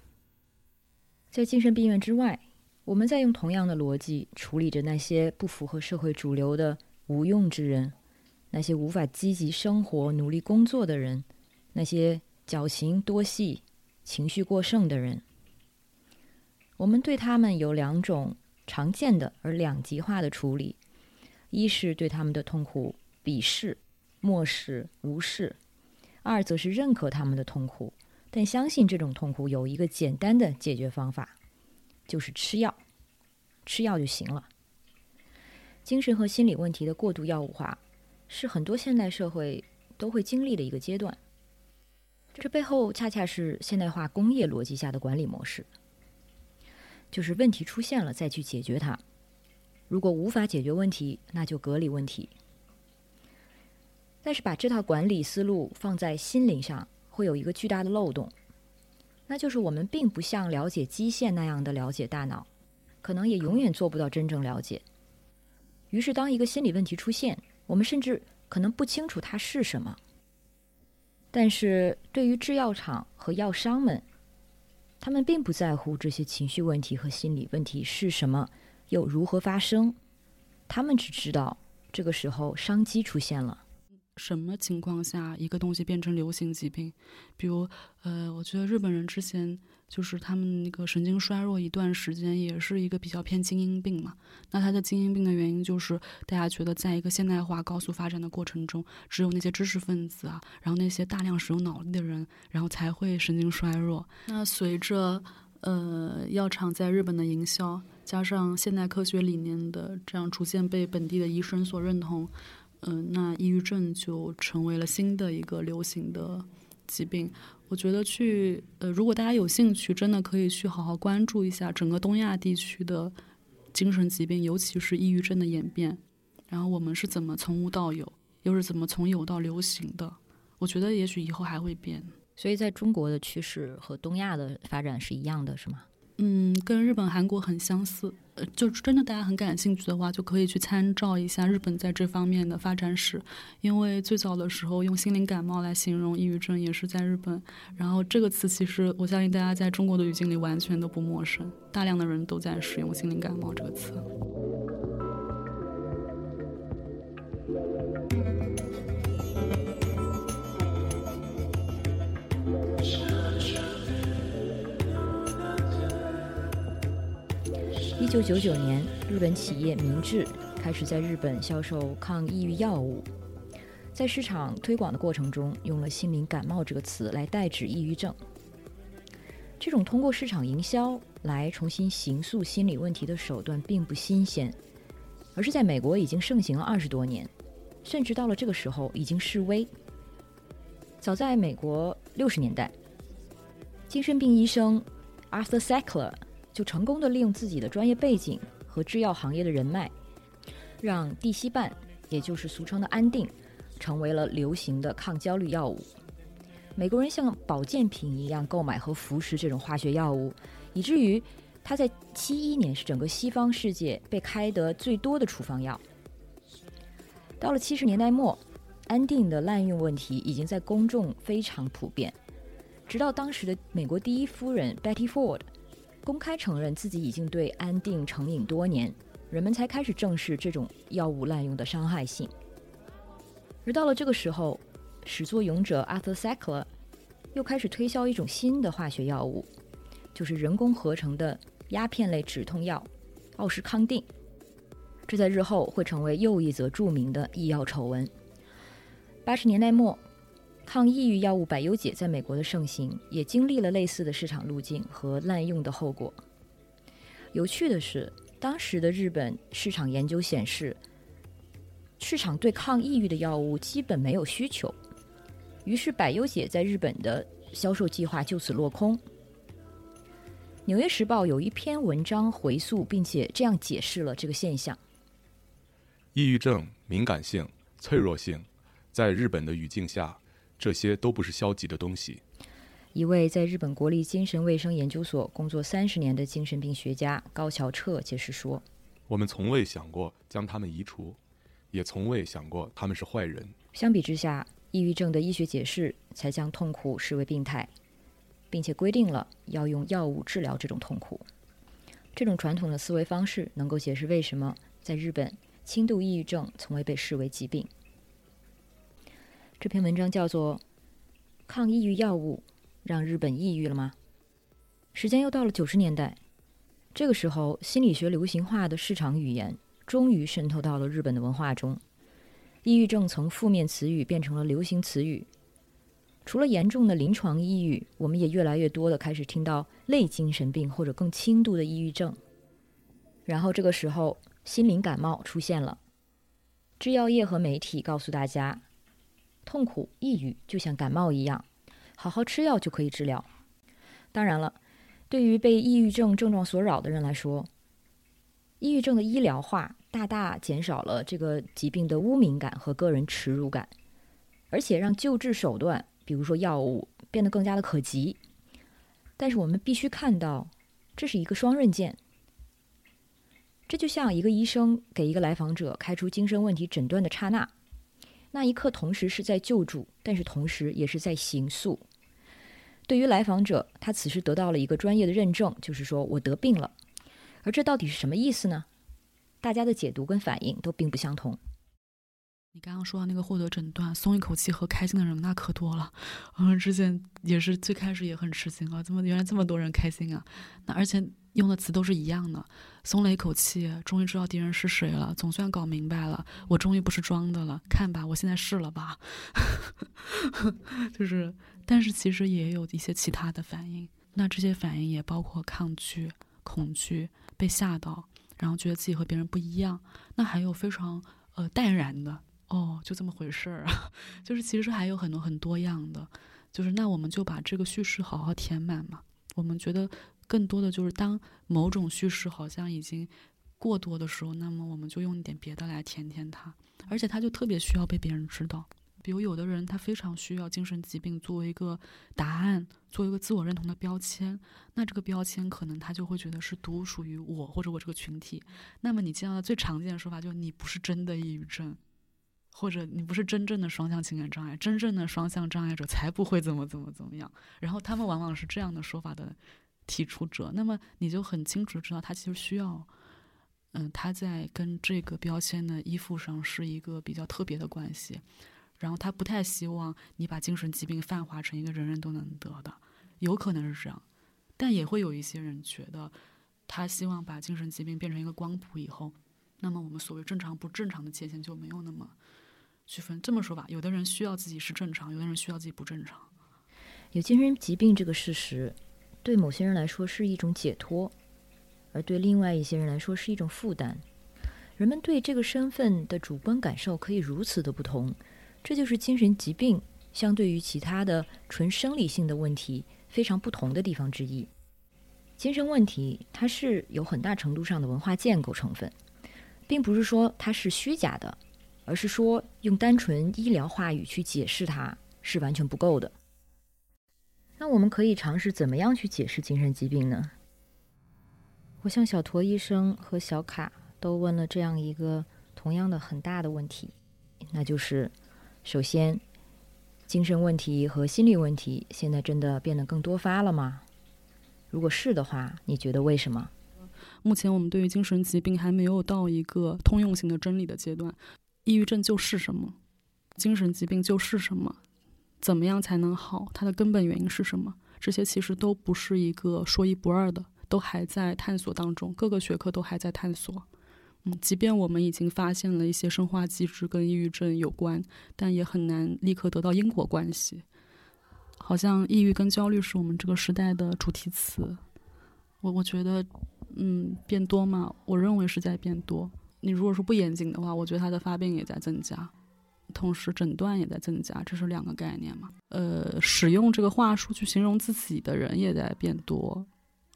在精神病院之外，我们在用同样的逻辑处理着那些不符合社会主流的无用之人，那些无法积极生活、努力工作的人，那些矫情多戏、情绪过剩的人。我们对他们有两种常见的而两极化的处理：一是对他们的痛苦鄙视、漠视、无视。二则是认可他们的痛苦，但相信这种痛苦有一个简单的解决方法，就是吃药，吃药就行了。精神和心理问题的过度药物化，是很多现代社会都会经历的一个阶段。这背后恰恰是现代化工业逻辑下的管理模式，就是问题出现了再去解决它，如果无法解决问题，那就隔离问题。但是把这套管理思路放在心灵上，会有一个巨大的漏洞，那就是我们并不像了解基线那样的了解大脑，可能也永远做不到真正了解。于是，当一个心理问题出现，我们甚至可能不清楚它是什么。但是对于制药厂和药商们，他们并不在乎这些情绪问题和心理问题是什么，又如何发生，他们只知道这个时候商机出现了。什么情况下一个东西变成流行疾病？比如，呃，我觉得日本人之前就是他们那个神经衰弱一段时间，也是一个比较偏精英病嘛。那他的精英病的原因就是大家觉得，在一个现代化高速发展的过程中，只有那些知识分子啊，然后那些大量使用脑力的人，然后才会神经衰弱。那随着呃药厂在日本的营销，加上现代科学理念的这样逐渐被本地的医生所认同。嗯，那抑郁症就成为了新的一个流行的疾病。我觉得去呃，如果大家有兴趣，真的可以去好好关注一下整个东亚地区的精神疾病，尤其是抑郁症的演变。然后我们是怎么从无到有，又是怎么从有到流行的？我觉得也许以后还会变。所以在中国的趋势和东亚的发展是一样的，是吗？嗯，跟日本、韩国很相似。呃，就真的大家很感兴趣的话，就可以去参照一下日本在这方面的发展史。因为最早的时候用心灵感冒来形容抑郁症也是在日本。然后这个词其实我相信大家在中国的语境里完全都不陌生，大量的人都在使用心灵感冒这个词。九九九年，日本企业明治开始在日本销售抗抑郁药物。在市场推广的过程中，用了“心灵感冒”这个词来代指抑郁症。这种通过市场营销来重新形塑心理问题的手段并不新鲜，而是在美国已经盛行了二十多年，甚至到了这个时候已经式微。早在美国六十年代，精神病医生 Arthur Sackler 就成功的利用自己的专业背景和制药行业的人脉，让地西泮，也就是俗称的安定。成为了流行的抗焦虑药物。美国人像保健品一样购买和服食这种化学药物，以至于它在七一年是整个西方世界被开得最多的处方药。到了七十年代末，安定的滥用问题已经在公众非常普遍。直到当时的美国第一夫人 Betty Ford 公开承认自己已经对安定成瘾多年，人们才开始正视这种药物滥用的伤害性。而到了这个时候，始作俑者 Arthur Sackler 又开始推销一种新的化学药物，就是人工合成的鸦片类止痛药奥施康定。这在日后会成为又一则著名的医药丑闻。八十年代末，抗抑郁药物百忧解在美国的盛行，也经历了类似的市场路径和滥用的后果。有趣的是，当时的日本市场研究显示。市场对抗抑郁的药物基本没有需求，于是百忧解在日本的销售计划就此落空。《纽约时报》有一篇文章回溯，并且这样解释了这个现象：抑郁症、敏感性、脆弱性，在日本的语境下，这些都不是消极的东西。一位在日本国立精神卫生研究所工作三十年的精神病学家高桥彻解释说：“我们从未想过将他们移除。”也从未想过他们是坏人。相比之下，抑郁症的医学解释才将痛苦视为病态，并且规定了要用药物治疗这种痛苦。这种传统的思维方式能够解释为什么在日本轻度抑郁症从未被视为疾病。这篇文章叫做《抗抑郁药物让日本抑郁了吗》。时间又到了九十年代，这个时候心理学流行化的市场语言。终于渗透到了日本的文化中，抑郁症从负面词语变成了流行词语。除了严重的临床抑郁，我们也越来越多的开始听到类精神病或者更轻度的抑郁症。然后这个时候，心灵感冒出现了。制药业和媒体告诉大家，痛苦、抑郁就像感冒一样，好好吃药就可以治疗。当然了，对于被抑郁症症状所扰的人来说，抑郁症的医疗化。大大减少了这个疾病的污名感和个人耻辱感，而且让救治手段，比如说药物，变得更加的可及。但是我们必须看到，这是一个双刃剑。这就像一个医生给一个来访者开出精神问题诊断的刹那，那一刻同时是在救助，但是同时也是在刑诉。对于来访者，他此时得到了一个专业的认证，就是说我得病了。而这到底是什么意思呢？大家的解读跟反应都并不相同。你刚刚说到那个获得诊断松一口气和开心的人，那可多了。我们之前也是最开始也很吃惊啊，怎么原来这么多人开心啊？那而且用的词都是一样的，松了一口气，终于知道敌人是谁了，总算搞明白了，我终于不是装的了。看吧，我现在是了吧？就是，但是其实也有一些其他的反应。那这些反应也包括抗拒、恐惧、被吓到。然后觉得自己和别人不一样，那还有非常呃淡然的哦，就这么回事儿啊，就是其实还有很多很多样的，就是那我们就把这个叙事好好填满嘛。我们觉得更多的就是当某种叙事好像已经过多的时候，那么我们就用一点别的来填填它，而且它就特别需要被别人知道。比如有的人他非常需要精神疾病作为一个答案，作为一个自我认同的标签，那这个标签可能他就会觉得是独属于我或者我这个群体。那么你见到的最常见的说法就是你不是真的抑郁症，或者你不是真正的双向情感障碍，真正的双向障碍者才不会怎么怎么怎么样。然后他们往往是这样的说法的提出者，那么你就很清楚知道他其实需要，嗯，他在跟这个标签的依附上是一个比较特别的关系。然后他不太希望你把精神疾病泛化成一个人人都能得的，有可能是这样，但也会有一些人觉得，他希望把精神疾病变成一个光谱以后，那么我们所谓正常不正常的界限就没有那么区分。这么说吧，有的人需要自己是正常，有的人需要自己不正常。有精神疾病这个事实，对某些人来说是一种解脱，而对另外一些人来说是一种负担。人们对这个身份的主观感受可以如此的不同，这就是精神疾病相对于其他的纯生理性的问题非常不同的地方之一。精神问题它是有很大程度上的文化建构成分，并不是说它是虚假的，而是说用单纯医疗话语去解释它是完全不够的。那我们可以尝试怎么样去解释精神疾病呢？我向小驼医生和小卡都问了这样一个同样的很大的问题，那就是：首先，精神问题和心理问题现在真的变得更多发了吗？如果是的话，你觉得为什么？目前我们对于精神疾病还没有到一个通用性的真理的阶段。抑郁症就是什么？精神疾病就是什么？怎么样才能好？它的根本原因是什么？这些其实都不是一个说一不二的，都还在探索当中。各个学科都还在探索。嗯，即便我们已经发现了一些生化机制跟抑郁症有关，但也很难立刻得到因果关系。好像抑郁跟焦虑是我们这个时代的主题词，我我觉得，嗯，变多嘛，我认为是在变多。你如果说不严谨的话，我觉得它的发病也在增加，同时诊断也在增加，这是两个概念嘛。呃，使用这个话术去形容自己的人也在变多，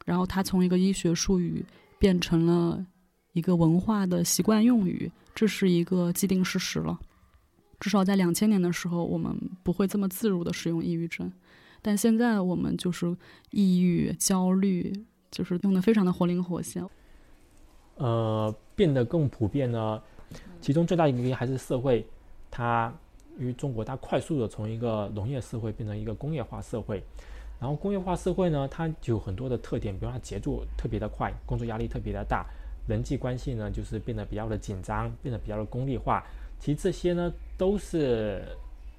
然后它从一个医学术语变成了一个文化的习惯用语，这是一个既定事实了。至少在两千年的时候，我们不会这么自如的使用抑郁症，但现在我们就是抑郁、焦虑，就是用的非常的活灵活现。呃，变得更普遍呢，其中最大一个原因还是社会，它因为中国它快速的从一个农业社会变成一个工业化社会，然后工业化社会呢，它就有很多的特点，比如它节奏特别的快，工作压力特别的大，人际关系呢就是变得比较的紧张，变得比较的功利化。其实这些呢，都是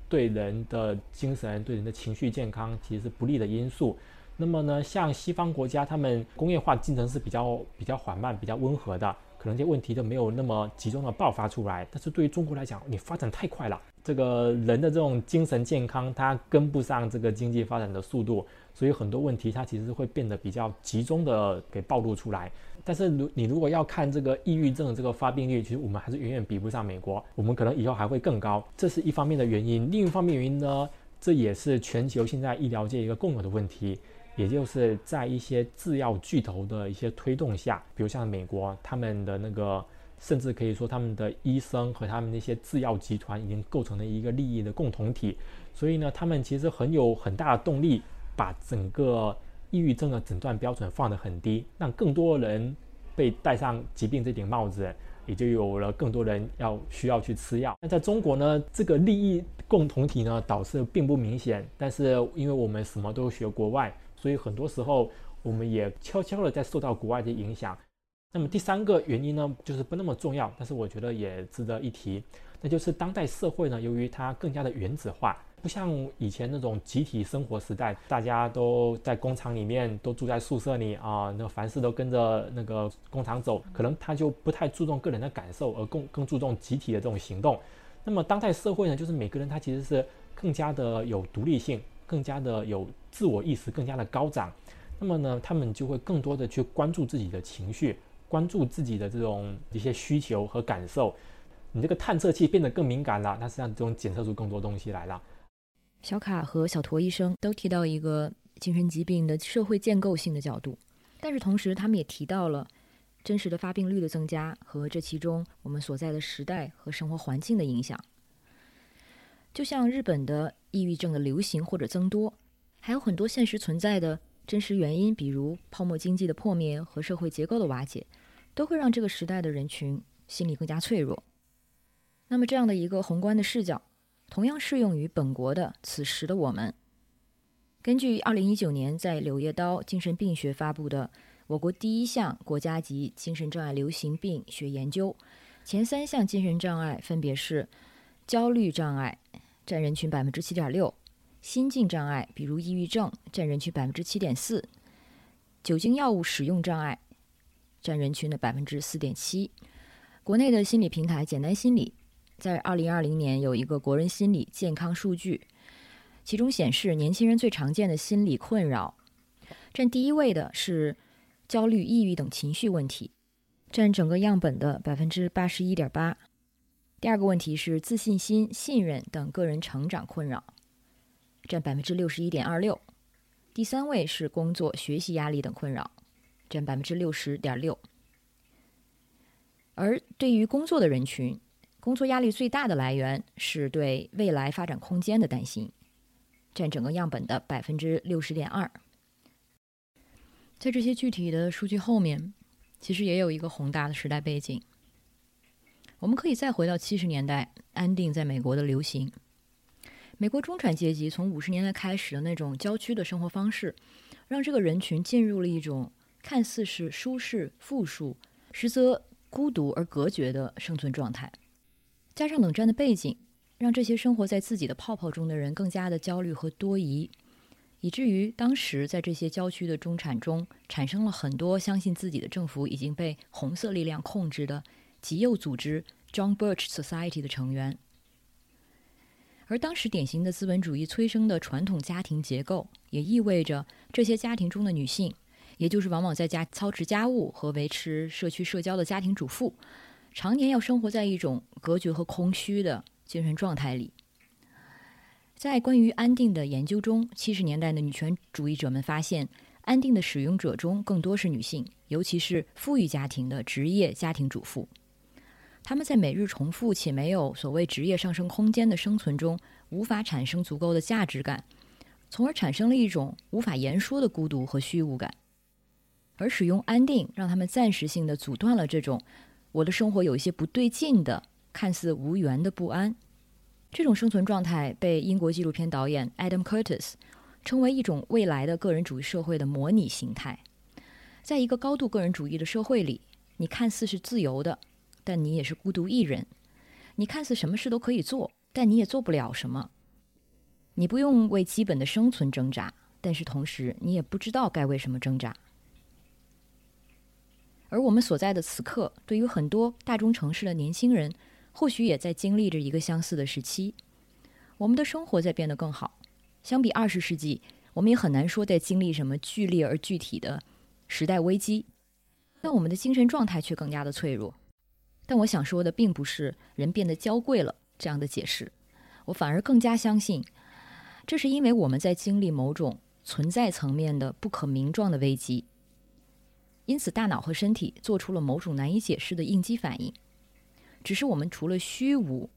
对人的精神、对人的情绪健康其实是不利的因素。那么呢，像西方国家，他们工业化进程是比较比较缓慢、比较温和的，可能这些问题都没有那么集中的爆发出来。但是对于中国来讲，你发展太快了，这个人的这种精神健康，它跟不上这个经济发展的速度，所以很多问题它其实会变得比较集中的给暴露出来。但是如你如果要看这个抑郁症这个发病率，其实我们还是远远比不上美国，我们可能以后还会更高，这是一方面的原因。另一方面原因呢，这也是全球现在医疗界一个共有的问题，也就是在一些制药巨头的一些推动下，比如像美国，他们的那个甚至可以说他们的医生和他们那些制药集团已经构成了一个利益的共同体，所以呢，他们其实很有很大的动力把整个。抑郁症的诊断标准放得很低，让更多人被戴上疾病这顶帽子，也就有了更多人要需要去吃药。那在中国呢，这个利益共同体呢导致并不明显，但是因为我们什么都学国外，所以很多时候我们也悄悄的在受到国外的影响。那么第三个原因呢，就是不那么重要，但是我觉得也值得一提，那就是当代社会呢，由于它更加的原子化。不像以前那种集体生活时代，大家都在工厂里面，都住在宿舍里啊，那凡事都跟着那个工厂走，可能他就不太注重个人的感受，而更更注重集体的这种行动。那么当代社会呢，就是每个人他其实是更加的有独立性，更加的有自我意识，更加的高涨。那么呢，他们就会更多的去关注自己的情绪，关注自己的这种一些需求和感受。你这个探测器变得更敏感了，它实际上这种检测出更多东西来了。小卡和小驼医生都提到一个精神疾病的社会建构性的角度，但是同时他们也提到了真实的发病率的增加和这其中我们所在的时代和生活环境的影响。就像日本的抑郁症的流行或者增多，还有很多现实存在的真实原因，比如泡沫经济的破灭和社会结构的瓦解，都会让这个时代的人群心理更加脆弱。那么这样的一个宏观的视角。同样适用于本国的此时的我们。根据二零一九年在《柳叶刀精神病学》发布的我国第一项国家级精神障碍流行病学研究，前三项精神障碍分别是焦虑障碍，占人群百分之七点六；心境障碍，比如抑郁症，占人群百分之七点四；酒精药物使用障碍，占人群的百分之四点七。国内的心理平台简单心理。在二零二零年有一个国人心理健康数据，其中显示年轻人最常见的心理困扰，占第一位的是焦虑、抑郁等情绪问题，占整个样本的百分之八十一点八。第二个问题是自信心、信任等个人成长困扰，占百分之六十一点二六。第三位是工作、学习压力等困扰，占百分之六十点六。而对于工作的人群，工作压力最大的来源是对未来发展空间的担心，占整个样本的百分之六十点二。在这些具体的数据后面，其实也有一个宏大的时代背景。我们可以再回到七十年代，安定在美国的流行。美国中产阶级从五十年代开始的那种郊区的生活方式，让这个人群进入了一种看似是舒适、富庶，实则孤独而隔绝的生存状态。加上冷战的背景，让这些生活在自己的泡泡中的人更加的焦虑和多疑，以至于当时在这些郊区的中产中，产生了很多相信自己的政府已经被红色力量控制的极右组织 John Birch Society 的成员。而当时典型的资本主义催生的传统家庭结构，也意味着这些家庭中的女性，也就是往往在家操持家务和维持社区社交的家庭主妇，常年要生活在一种隔绝和空虚的精神状态里。在关于安定的研究中，七十年代的女权主义者们发现，安定的使用者中更多是女性，尤其是富裕家庭的职业家庭主妇。他们在每日重复且没有所谓职业上升空间的生存中，无法产生足够的价值感，从而产生了一种无法言说的孤独和虚无感。而使用安定，让他们暂时性的阻断了这种我的生活有一些不对劲的、看似无缘的不安。这种生存状态被英国纪录片导演 Adam Curtis 称为一种未来的个人主义社会的模拟形态。在一个高度个人主义的社会里，你看似是自由的。但你也是孤独一人，你看似什么事都可以做，但你也做不了什么。你不用为基本的生存挣扎，但是同时你也不知道该为什么挣扎。而我们所在的此刻，对于很多大中城市的年轻人，或许也在经历着一个相似的时期。我们的生活在变得更好，相比二十世纪，我们也很难说在经历什么剧烈而具体的时代危机，但我们的精神状态却更加的脆弱。但我想说的并不是人变得娇贵了这样的解释，我反而更加相信，这是因为我们在经历某种存在层面的不可名状的危机，因此大脑和身体做出了某种难以解释的应激反应。只是我们除了虚无，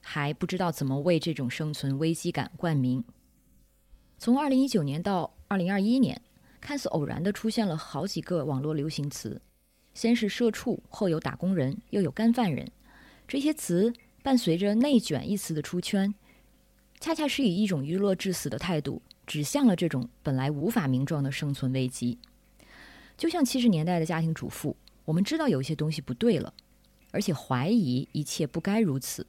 还不知道怎么为这种生存危机感冠名。从二零一九年到二零二一年，看似偶然的出现了好几个网络流行词。先是社畜，后有打工人，又有干饭人，这些词伴随着“内卷”一词的出圈，恰恰是以一种娱乐至死的态度，指向了这种本来无法名状的生存危机。就像七十年代的家庭主妇，我们知道有一些东西不对了，而且怀疑一切不该如此。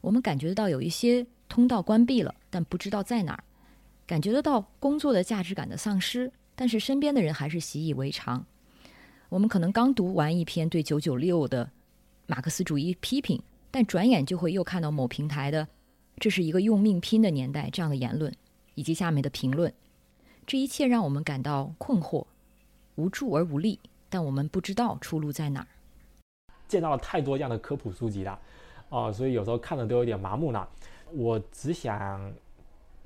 我们感觉得到有一些通道关闭了，但不知道在哪儿；感觉得到工作的价值感的丧失，但是身边的人还是习以为常。我们可能刚读完一篇对九九六的马克思主义批评，但转眼就会又看到某平台的“这是一个用命拼的年代”这样的言论，以及下面的评论。这一切让我们感到困惑、无助而无力，但我们不知道出路在哪儿。见到了太多这样的科普书籍了，哦，所以有时候看的都有点麻木了。我只想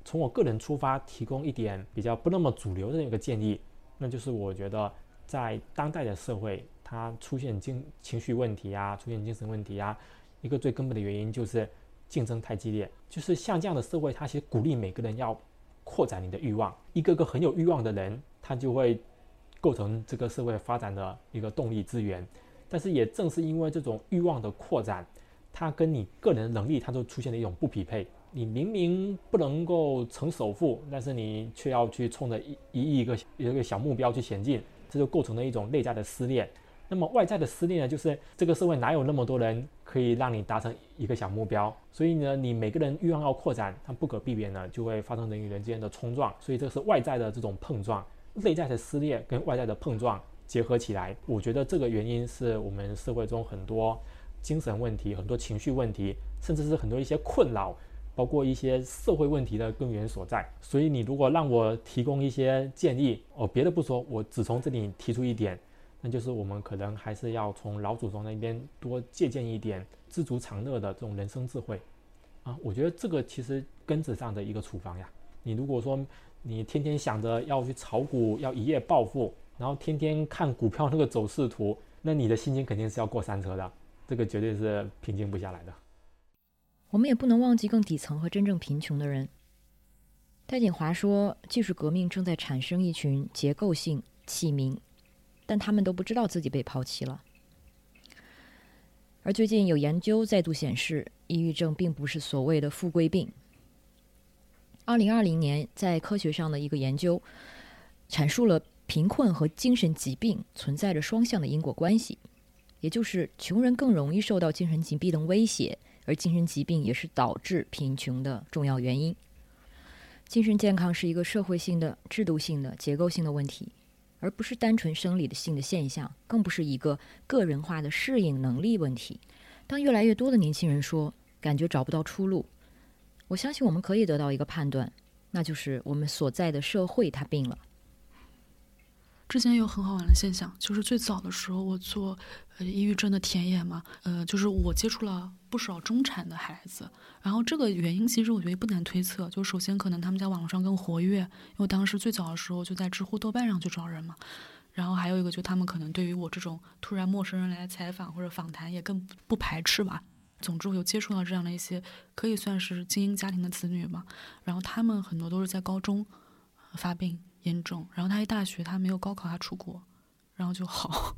从我个人出发，提供一点比较不那么主流的一个建议，那就是我觉得。在当代的社会，它出现精情绪问题啊，出现精神问题啊，一个最根本的原因就是竞争太激烈。就是像这样的社会，它其实鼓励每个人要扩展你的欲望，一个个很有欲望的人，他就会构成这个社会发展的一个动力资源。但是也正是因为这种欲望的扩展，它跟你个人能力，它就出现了一种不匹配。你明明不能够成首富，但是你却要去冲着一一亿个一个小目标去前进。这就构成了一种内在的撕裂。那么外在的撕裂呢？就是这个社会哪有那么多人可以让你达成一个小目标？所以呢，你每个人欲望要扩展，它不可避免的就会发生人与人之间的冲撞。所以这是外在的这种碰撞，内在的撕裂跟外在的碰撞结合起来。我觉得这个原因是我们社会中很多精神问题、很多情绪问题，甚至是很多一些困扰，包括一些社会问题的根源所在。所以你如果让我提供一些建议，哦，别的不说，我只从这里提出一点，那就是我们可能还是要从老祖宗那边多借鉴一点知足常乐的这种人生智慧。啊，我觉得这个其实根子上的一个处方呀。你如果说你天天想着要去炒股，要一夜暴富，然后天天看股票那个走势图，那你的心情肯定是要过山车的，这个绝对是平静不下来的。我们也不能忘记更底层和真正贫穷的人。戴锦华说，技术革命正在产生一群结构性弃民，但他们都不知道自己被抛弃了。而最近有研究再度显示，抑郁症并不是所谓的富贵病。二零二零年，在科学上的一个研究阐述了贫困和精神疾病存在着双向的因果关系，也就是穷人更容易受到精神疾病的威胁，而精神疾病也是导致贫穷的重要原因。精神健康是一个社会性的、制度性的、结构性的问题，而不是单纯生理的性的现象，更不是一个个人化的适应能力问题。当越来越多的年轻人说感觉找不到出路。我相信我们可以得到一个判断，那就是我们所在的社会它病了。之前有很好玩的现象，就是最早的时候我做呃抑郁症的田野嘛，呃，就是我接触了不少中产的孩子，然后这个原因其实我觉得不难推测，就首先可能他们在网络上更活跃，因为当时最早的时候就在知乎、豆瓣上去找人嘛，然后还有一个就他们可能对于我这种突然陌生人来采访或者访谈也更不排斥吧。总之，我有接触到这样的一些可以算是精英家庭的子女嘛，然后他们很多都是在高中发病严重，然后他一大学他没有高考，他出国，然后就好。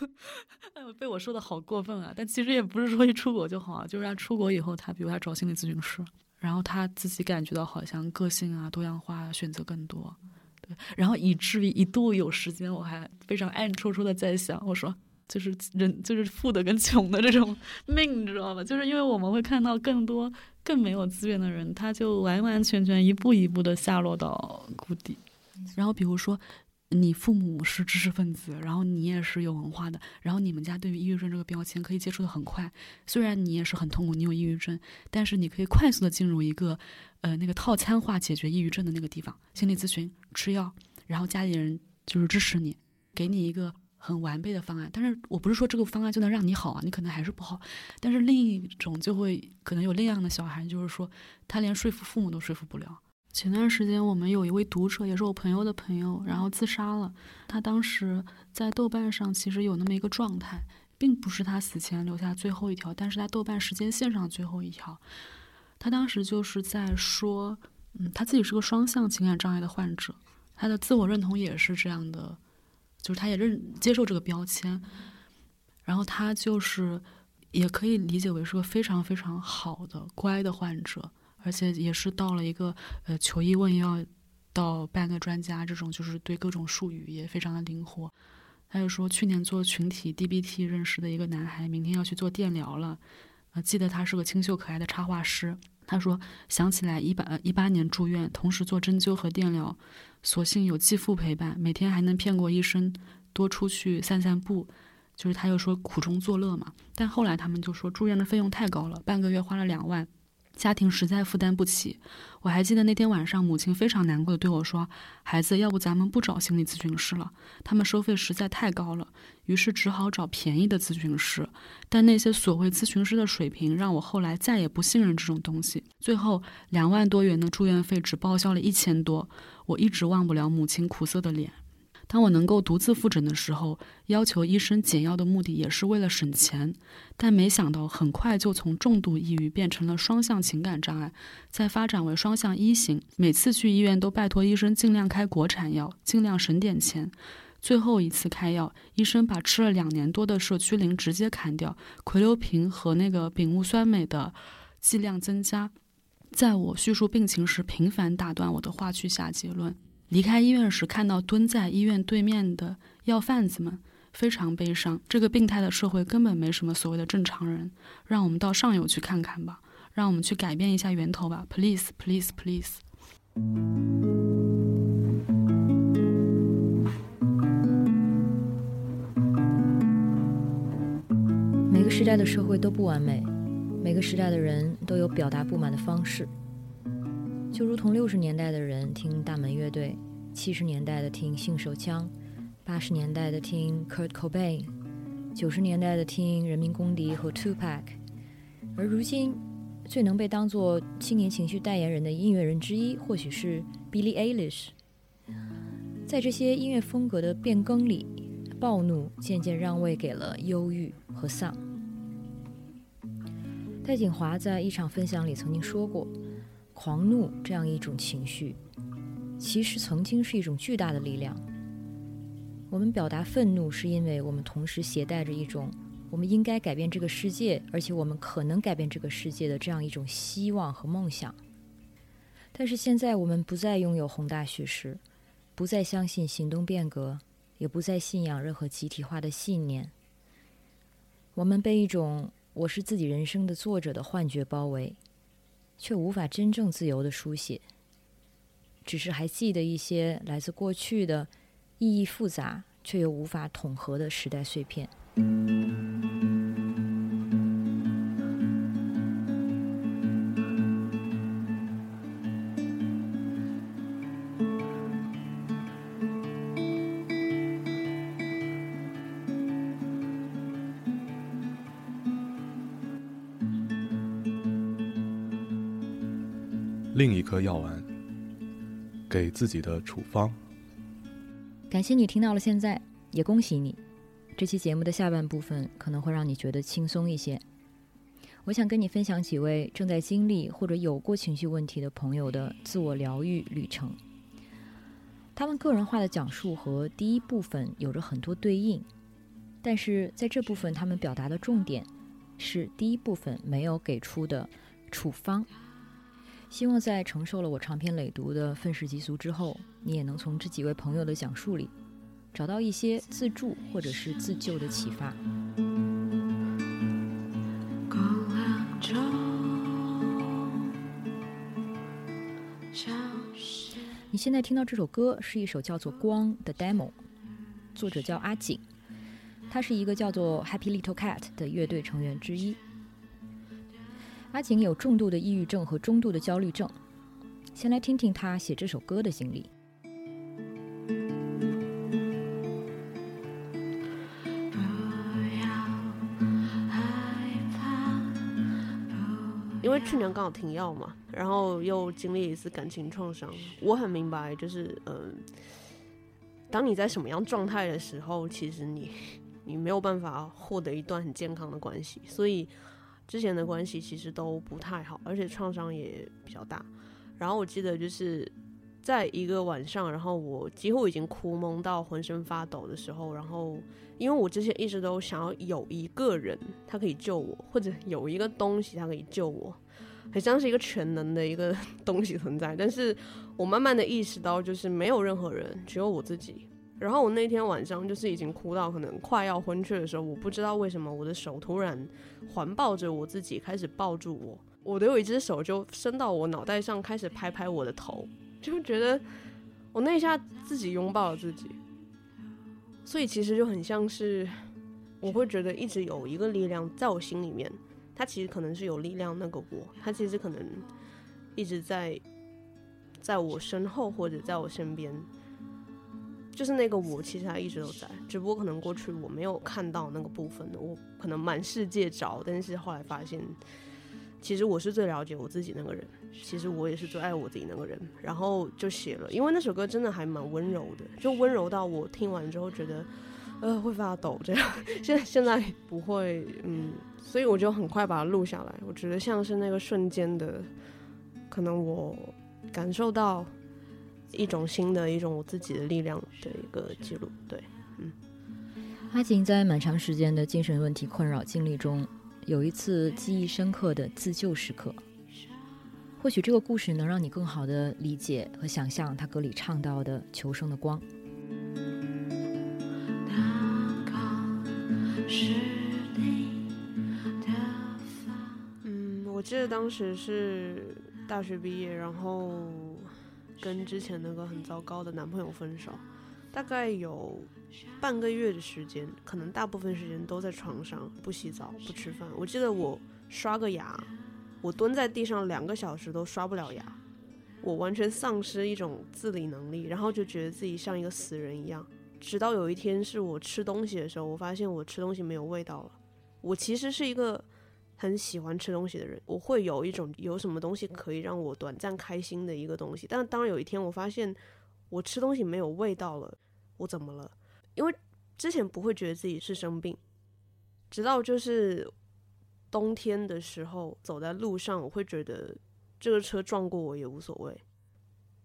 哎呦，被我说的好过分啊！但其实也不是说一出国就好啊，就是他出国以后，他比如他找心理咨询师，然后他自己感觉到好像个性啊多样化，选择更多，对，然后以至于一度有时间，我还非常暗戳戳的在想，我说。就是人，就是富的跟穷的这种命，你知道吧？就是因为我们会看到更多更没有资源的人，他就完完全全一步一步的下落到谷底。然后比如说，你父母是知识分子，然后你也是有文化的，然后你们家对于抑郁症这个标签可以接触的很快。虽然你也是很痛苦，你有抑郁症，但是你可以快速的进入一个呃那个套餐化解决抑郁症的那个地方，心理咨询、吃药，然后家里人就是支持你，给你一个。很完备的方案，但是我不是说这个方案就能让你好啊，你可能还是不好。但是另一种就会可能有另样的小孩，就是说他连说服父母都说服不了。前段时间我们有一位读者，也是我朋友的朋友，然后自杀了。他当时在豆瓣上其实有那么一个状态，并不是他死前留下最后一条，但是他豆瓣时间线上最后一条。他当时就是在说，嗯，他自己是个双向情感障碍的患者，他的自我认同也是这样的。就是他也认接受这个标签，然后他就是也可以理解为是个非常非常好的乖的患者，而且也是到了一个呃求医问药到半个专家这种，就是对各种术语也非常的灵活。他就说去年做群体 DBT 认识的一个男孩，明天要去做电疗了，呃，记得他是个清秀可爱的插画师。他说想起来一八一八年住院，同时做针灸和电疗。所幸有继父陪伴，每天还能骗过医生，多出去散散步。就是他又说苦中作乐嘛。但后来他们就说住院的费用太高了，半个月花了两万。家庭实在负担不起，我还记得那天晚上，母亲非常难过的对我说：“孩子，要不咱们不找心理咨询师了，他们收费实在太高了。”于是只好找便宜的咨询师，但那些所谓咨询师的水平让我后来再也不信任这种东西。最后两万多元的住院费只报销了一千多，我一直忘不了母亲苦涩的脸。当我能够独自复诊的时候，要求医生减药的目的也是为了省钱，但没想到很快就从重度抑郁变成了双向情感障碍，再发展为双向一型。每次去医院都拜托医生尽量开国产药，尽量省点钱。最后一次开药，医生把吃了两年多的舍曲林直接砍掉，葵硫平和那个丙戊酸镁的剂量增加。在我叙述病情时，频繁打断我的话去下结论。离开医院时，看到蹲在医院对面的药贩子们，非常悲伤。这个病态的社会根本没什么所谓的正常人。让我们到上游去看看吧，让我们去改变一下源头吧。Please, please, please。每个时代的社会都不完美，每个时代的人都有表达不满的方式。就如同六十年代的人听大门乐队，七十年代的听性手枪，八十年代的听 Kurt Cobain，九十年代的听人民公敌和 Tupac，而如今最能被当作青年情绪代言人的音乐人之一，或许是 Billie Eilish。在这些音乐风格的变更里，暴怒渐渐让位给了忧郁和丧。戴锦华在一场分享里曾经说过。狂怒这样一种情绪，其实曾经是一种巨大的力量。我们表达愤怒，是因为我们同时携带着一种我们应该改变这个世界，而且我们可能改变这个世界的这样一种希望和梦想。但是现在，我们不再拥有宏大叙事，不再相信行动变革，也不再信仰任何集体化的信念。我们被一种“我是自己人生的作者”的幻觉包围。却无法真正自由的书写，只是还记得一些来自过去的、意义复杂却又无法统合的时代碎片。颗药丸，给自己的处方。感谢你听到了现在，也恭喜你。这期节目的下半部分可能会让你觉得轻松一些。我想跟你分享几位正在经历或者有过情绪问题的朋友的自我疗愈旅程。他们个人化的讲述和第一部分有着很多对应，但是在这部分，他们表达的重点是第一部分没有给出的处方。希望在承受了我长篇累牍的愤世嫉俗之后，你也能从这几位朋友的讲述里，找到一些自助或者是自救的启发。你现在听到这首歌是一首叫做《光》的 demo，作者叫阿景，他是一个叫做 Happy Little Cat 的乐队成员之一。阿景有重度的抑郁症和中度的焦虑症。先来听听他写这首歌的经历。因为去年刚好停药嘛，然后又经历一次感情创伤，我很明白，就是嗯，当你在什么样状态的时候，其实你你没有办法获得一段很健康的关系，所以。之前的关系其实都不太好，而且创伤也比较大。然后我记得就是在一个晚上，然后我几乎已经哭蒙到浑身发抖的时候，然后因为我之前一直都想要有一个人他可以救我，或者 有一个东西他可以救我，很像是一个全能的一个 东西存在。但是我慢慢的意识到，就是没有任何人，只有我自己。然后我那天晚上就是已经哭到可能快要昏厥的时候，我不知道为什么我的手突然环抱着我自己，开始抱住我。我的有一只手就伸到我脑袋上，开始拍拍我的头，就觉得我那一下自己拥抱了自己。所以其实就很像是，我会觉得一直有一个力量在我心里面，它其实可能是有力量那个我，它其实可能一直在在我身后或者在我身边。就是那个我，其实他一直都在，只不过可能过去我没有看到那个部分，我可能满世界找，但是后来发现，其实我是最了解我自己那个人，其实我也是最爱我自己那个人，然后就写了，因为那首歌真的还蛮温柔的，就温柔到我听完之后觉得，呃，会发抖这样，现在现在不会，嗯，所以我就很快把它录下来，我觉得像是那个瞬间的，可能我感受到。一种新的一种我自己的力量的一个记录，对，嗯。阿锦在蛮长时间的精神问题困扰经历中，有一次记忆深刻的自救时刻。或许这个故事能让你更好的理解和想象他歌里唱到的求生的光。嗯，我记得当时是大学毕业，然后。跟之前那个很糟糕的男朋友分手，大概有半个月的时间，可能大部分时间都在床上不洗澡不吃饭。我记得我刷个牙，我蹲在地上两个小时都刷不了牙，我完全丧失一种自理能力，然后就觉得自己像一个死人一样。直到有一天是我吃东西的时候，我发现我吃东西没有味道了。我其实是一个很喜欢吃东西的人，我会有一种有什么东西可以让我短暂开心的一个东西。但当有一天我发现我吃东西没有味道了，我怎么了？因为之前不会觉得自己是生病，直到就是冬天的时候走在路上，我会觉得这个车撞过我也无所谓。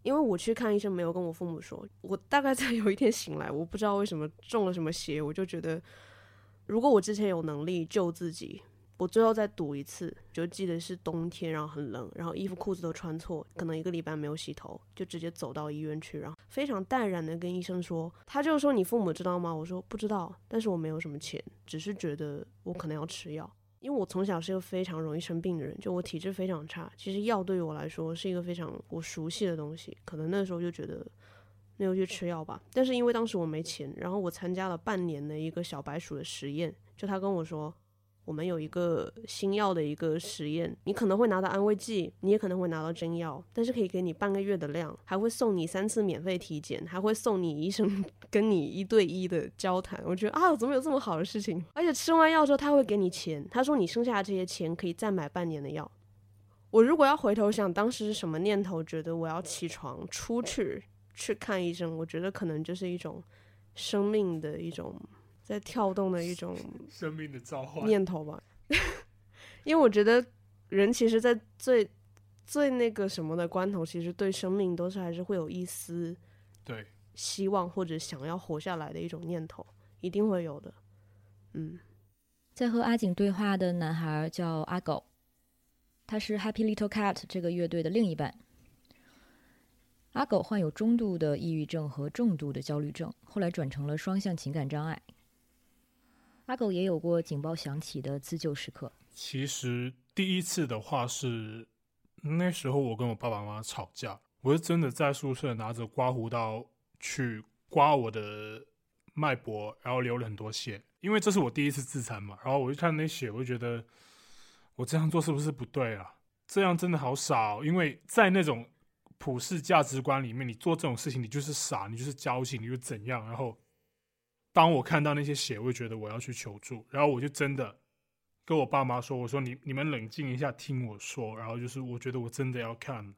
因为我去看医生，没有跟我父母说。我大概在 有一天醒来，我不知道为什么中了什么邪，我就觉得。如果我之前有能力救自己，我最后再赌一次，就记得是冬天，然后很冷，然后衣服裤子都穿错，可能一个礼拜没有洗头，就直接走到医院去，然后非常淡然的跟医生说，他就说你父母知道吗？我说不知道，但是我没有什么钱，只是觉得我可能要吃药，因为我从小是一个非常容易生病的人，就我体质非常差，其实药对于我来说是一个非常我熟悉的东西，可能那时候就觉得。那就去吃药吧。但是因为当时我没钱，然后我参加了半年的一个小白鼠的实验。就他跟我说，我们有一个新药的一个实验，你可能会拿到安慰剂，你也可能会拿到真药，但是可以给你半个月的量，还会送你三次免费体检，还会送你医生跟你一对一的交谈。我觉得啊，怎么有这么好的事情？而且吃完药之后他会给你钱，他说你剩下的这些钱可以再买半年的药。我如果要回头想当时是什么念头，觉得我要起床出去。去看医生，我觉得可能就是一种生命的一种在跳动的一种生命的召唤念头吧。因为我觉得人其实，在最最那个什么的关头，其实对生命都是还是会有一丝对希望或者想要活下来的一种念头，一定会有的。嗯，在和阿景对话的男孩叫阿狗，他是 Happy Little Cat 这个乐队的另一半。阿狗患有中度的抑郁症和重度的焦虑症，后来转成了双向情感障碍。阿狗也有过警报响起的自救时刻。其实第一次的话是那时候我跟我爸爸妈妈吵架，我是真的在宿舍拿着刮胡刀去刮我的脉搏，然后流了很多血，因为这是我第一次自残嘛。然后我就看那血，我就觉得我这样做是不是不对啊？这样真的好傻，哦因为在那种。普世价值观里面，你做这种事情，你就是傻，你就是矫情，你就怎样？然后，当我看到那些血，我就觉得我要去求助，然后我就真的跟我爸妈说：“我说你你们冷静一下，听我说。”然后就是我觉得我真的要看，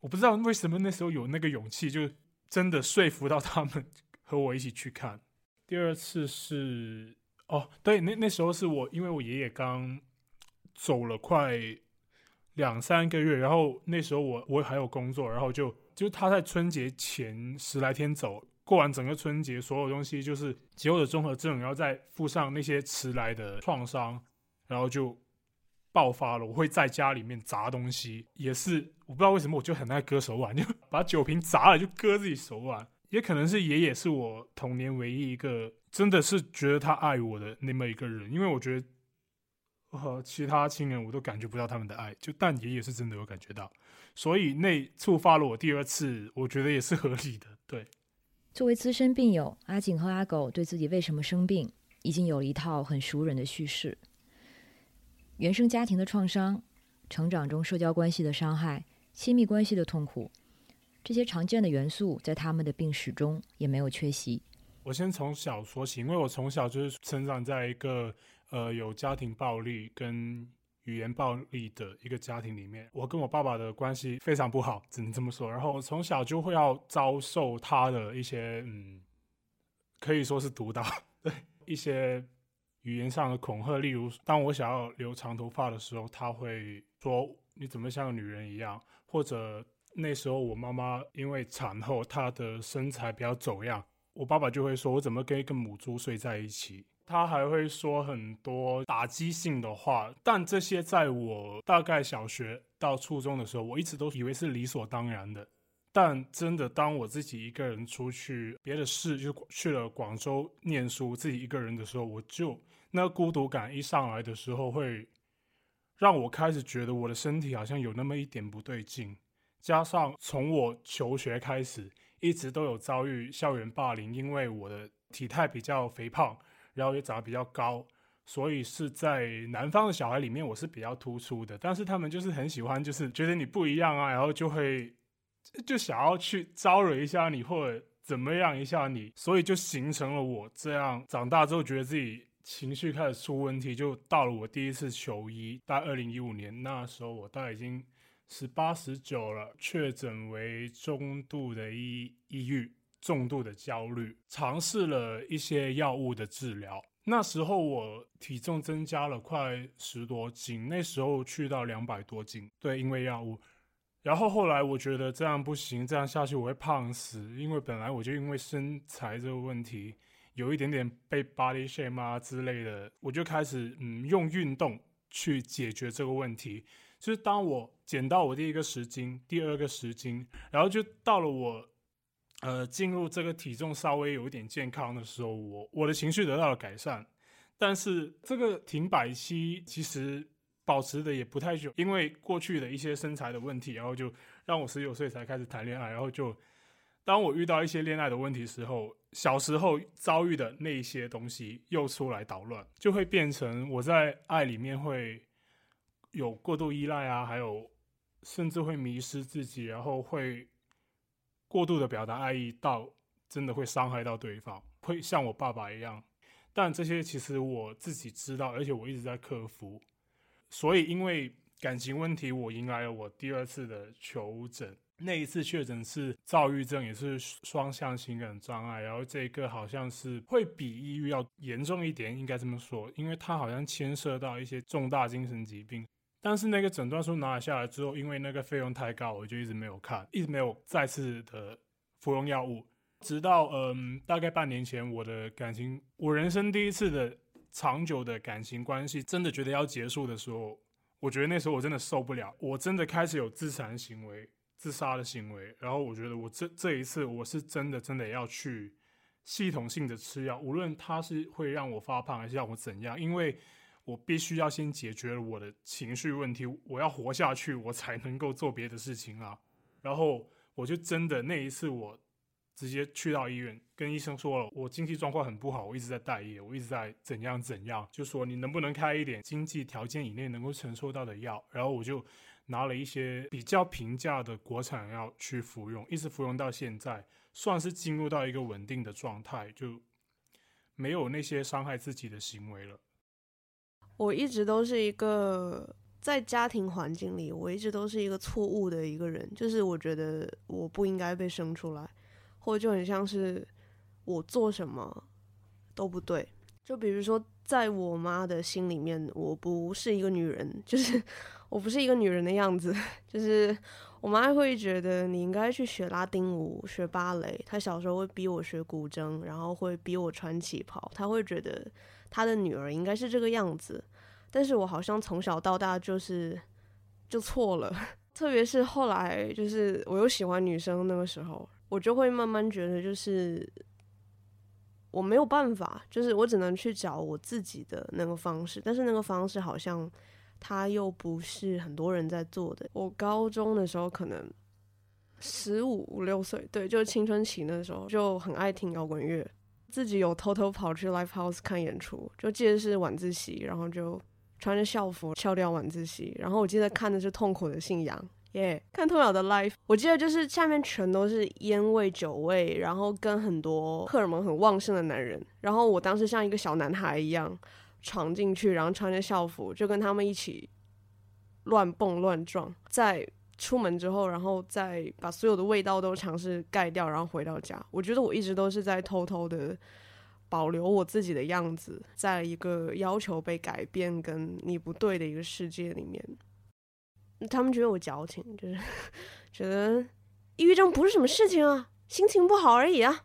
我不知道为什么那时候有那个勇气，就真的说服到他们和我一起去看。第二次是哦，对，那那时候是我因为我爷爷刚走了快。两三个月，然后那时候我我还有工作，然后就就他在春节前十来天走，过完整个春节，所有东西就是节后的综合症，然后再附上那些迟来的创伤，然后就爆发了。我会在家里面砸东西，也是我不知道为什么，我就很爱割手腕，就把酒瓶砸了就割自己手腕。也可能是爷爷是我童年唯一一个真的是觉得他爱我的那么一个人，因为我觉得。和其他亲人，我都感觉不到他们的爱，就但爷爷是真的有感觉到，所以那触发了我第二次，我觉得也是合理的。对，作为资深病友，阿景和阿狗对自己为什么生病，已经有了一套很熟人的叙事。原生家庭的创伤，成长中社交关系的伤害，亲密关系的痛苦，这些常见的元素在他们的病史中也没有缺席。我先从小说起，因为我从小就是成长在一个。呃，有家庭暴力跟语言暴力的一个家庭里面，我跟我爸爸的关系非常不好，只能这么说。然后我从小就会要遭受他的一些，嗯，可以说是毒打，对一些语言上的恐吓。例如，当我想要留长头发的时候，他会说你怎么像个女人一样？或者那时候我妈妈因为产后，她的身材比较走样，我爸爸就会说我怎么跟一个母猪睡在一起？他还会说很多打击性的话，但这些在我大概小学到初中的时候，我一直都以为是理所当然的。但真的，当我自己一个人出去别的市，就去了广州念书，自己一个人的时候，我就那孤独感一上来的时候，会让我开始觉得我的身体好像有那么一点不对劲。加上从我求学开始，一直都有遭遇校园霸凌，因为我的体态比较肥胖，然后也长得比较高，所以是在南方的小孩里面我是比较突出的。但是他们就是很喜欢，就是觉得你不一样啊，然后就会就想要去招惹一下你，或者怎么样一下你，所以就形成了我这样长大之后觉得自己情绪开始出问题，就到了我第一次求医，在二零一五年那时候，我大概已经。十八十九了，确诊为中度的抑抑郁，重度的焦虑，尝试了一些药物的治疗。那时候我体重增加了快十多斤，那时候去到两百多斤。对，因为药物。然后后来我觉得这样不行，这样下去我会胖死，因为本来我就因为身材这个问题有一点点被 body shame 啊之类的，我就开始嗯用运动去解决这个问题。就是当我减到我第一个十斤，第二个十斤，然后就到了我，呃，进入这个体重稍微有一点健康的时候，我我的情绪得到了改善。但是这个停摆期其实保持的也不太久，因为过去的一些身材的问题，然后就让我十九岁才开始谈恋爱，然后就当我遇到一些恋爱的问题时候，小时候遭遇的那些东西又出来捣乱，就会变成我在爱里面会。有过度依赖啊，还有甚至会迷失自己，然后会过度的表达爱意，到真的会伤害到对方，会像我爸爸一样。但这些其实我自己知道，而且我一直在克服。所以因为感情问题，我迎来了我第二次的求诊。那一次确诊是躁郁症，也是双向情感障碍。然后这个好像是会比抑郁要严重一点，应该这么说，因为它好像牵涉到一些重大精神疾病。但是那个诊断书拿了下来之后，因为那个费用太高，我就一直没有看，一直没有再次的服用药物。直到嗯，大概半年前，我的感情，我人生第一次的长久的感情关系，真的觉得要结束的时候，我觉得那时候我真的受不了，我真的开始有自残行为、自杀的行为。然后我觉得我这这一次，我是真的真的要去系统性的吃药，无论它是会让我发胖，还是让我怎样，因为。我必须要先解决了我的情绪问题，我要活下去，我才能够做别的事情啊。然后我就真的那一次，我直接去到医院，跟医生说了，我经济状况很不好，我一直在待业，我一直在怎样怎样，就说你能不能开一点经济条件以内能够承受到的药。然后我就拿了一些比较平价的国产药去服用，一直服用到现在，算是进入到一个稳定的状态，就没有那些伤害自己的行为了。我一直都是一个在家庭环境里，我一直都是一个错误的一个人。就是我觉得我不应该被生出来，或者就很像是我做什么都不对。就比如说，在我妈的心里面，我不是一个女人，就是我不是一个女人的样子。就是我妈会觉得你应该去学拉丁舞、学芭蕾。她小时候会逼我学古筝，然后会逼我穿旗袍。她会觉得。他的女儿应该是这个样子，但是我好像从小到大就是就错了，特别是后来就是我又喜欢女生那个时候，我就会慢慢觉得就是我没有办法，就是我只能去找我自己的那个方式，但是那个方式好像他又不是很多人在做的。我高中的时候可能十五五六岁，对，就是青春期那时候就很爱听摇滚乐。自己有偷偷跑去 live house 看演出，就记得是晚自习，然后就穿着校服翘掉晚自习，然后我记得看的是痛苦的信仰，耶，看痛仰的 life 我记得就是下面全都是烟味酒味，然后跟很多荷尔蒙很旺盛的男人，然后我当时像一个小男孩一样闯进去，然后穿着校服就跟他们一起乱蹦乱撞，在。出门之后，然后再把所有的味道都尝试盖掉，然后回到家。我觉得我一直都是在偷偷的保留我自己的样子，在一个要求被改变跟你不对的一个世界里面。他们觉得我矫情，就是觉得抑郁症不是什么事情啊，心情不好而已啊。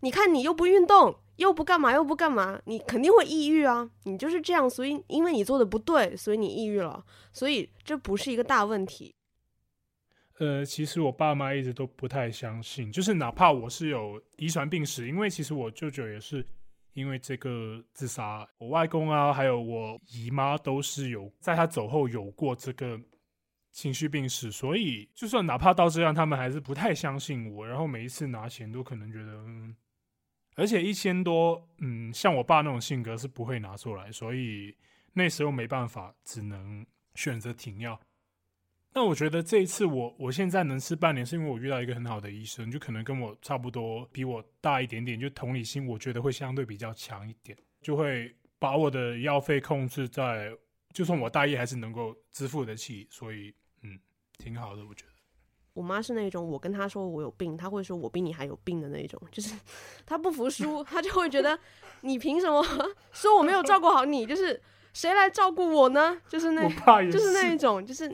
你看你又不运动，又不干嘛，又不干嘛，你肯定会抑郁啊。你就是这样，所以因为你做的不对，所以你抑郁了。所以这不是一个大问题。呃，其实我爸妈一直都不太相信，就是哪怕我是有遗传病史，因为其实我舅舅也是因为这个自杀，我外公啊，还有我姨妈都是有在他走后有过这个情绪病史，所以就算哪怕到这样，他们还是不太相信我。然后每一次拿钱都可能觉得，嗯，而且一千多，嗯，像我爸那种性格是不会拿出来，所以那时候没办法，只能选择停药。那我觉得这一次我我现在能吃半年，是因为我遇到一个很好的医生，就可能跟我差不多，比我大一点点，就同理心我觉得会相对比较强一点，就会把我的药费控制在，就算我大一还是能够支付得起，所以嗯。挺好的，我觉得。我妈是那种，我跟她说我有病，她会说我比你还有病的那种，就是她不服输，她就会觉得你凭什么说我没有照顾好你？就是谁来照顾我呢？就是那，就是那一种，就是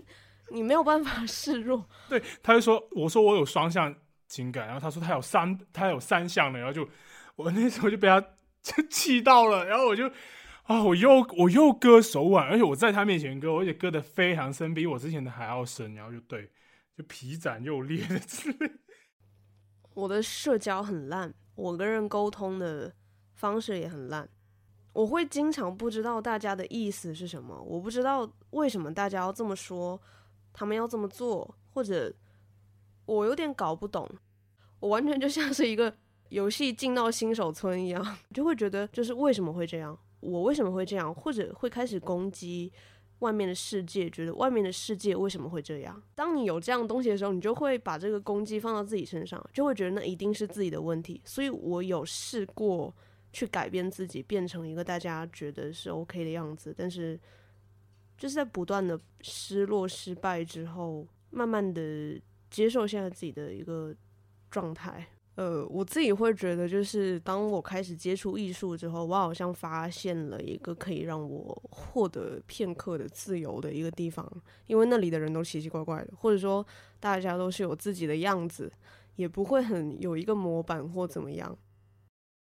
你没有办法 示弱。对，他就说我说我有双向情感，然后他说他有三，他有三项的，然后就我那时候就被他 气到了，然后我就。啊！我又我又割手腕，而且我在他面前割，而且割的非常深，比我之前的还要深。然后就对，就皮展又裂的之类。我的社交很烂，我跟人沟通的方式也很烂。我会经常不知道大家的意思是什么，我不知道为什么大家要这么说，他们要这么做，或者我有点搞不懂。我完全就像是一个游戏进到新手村一样，就会觉得就是为什么会这样。我为什么会这样，或者会开始攻击外面的世界？觉得外面的世界为什么会这样？当你有这样东西的时候，你就会把这个攻击放到自己身上，就会觉得那一定是自己的问题。所以我有试过去改变自己，变成一个大家觉得是 OK 的样子，但是就是在不断的失落、失败之后，慢慢的接受现在自己的一个状态。呃，我自己会觉得，就是当我开始接触艺术之后，我好像发现了一个可以让我获得片刻的自由的一个地方，因为那里的人都奇奇怪怪的，或者说大家都是有自己的样子，也不会很有一个模板或怎么样。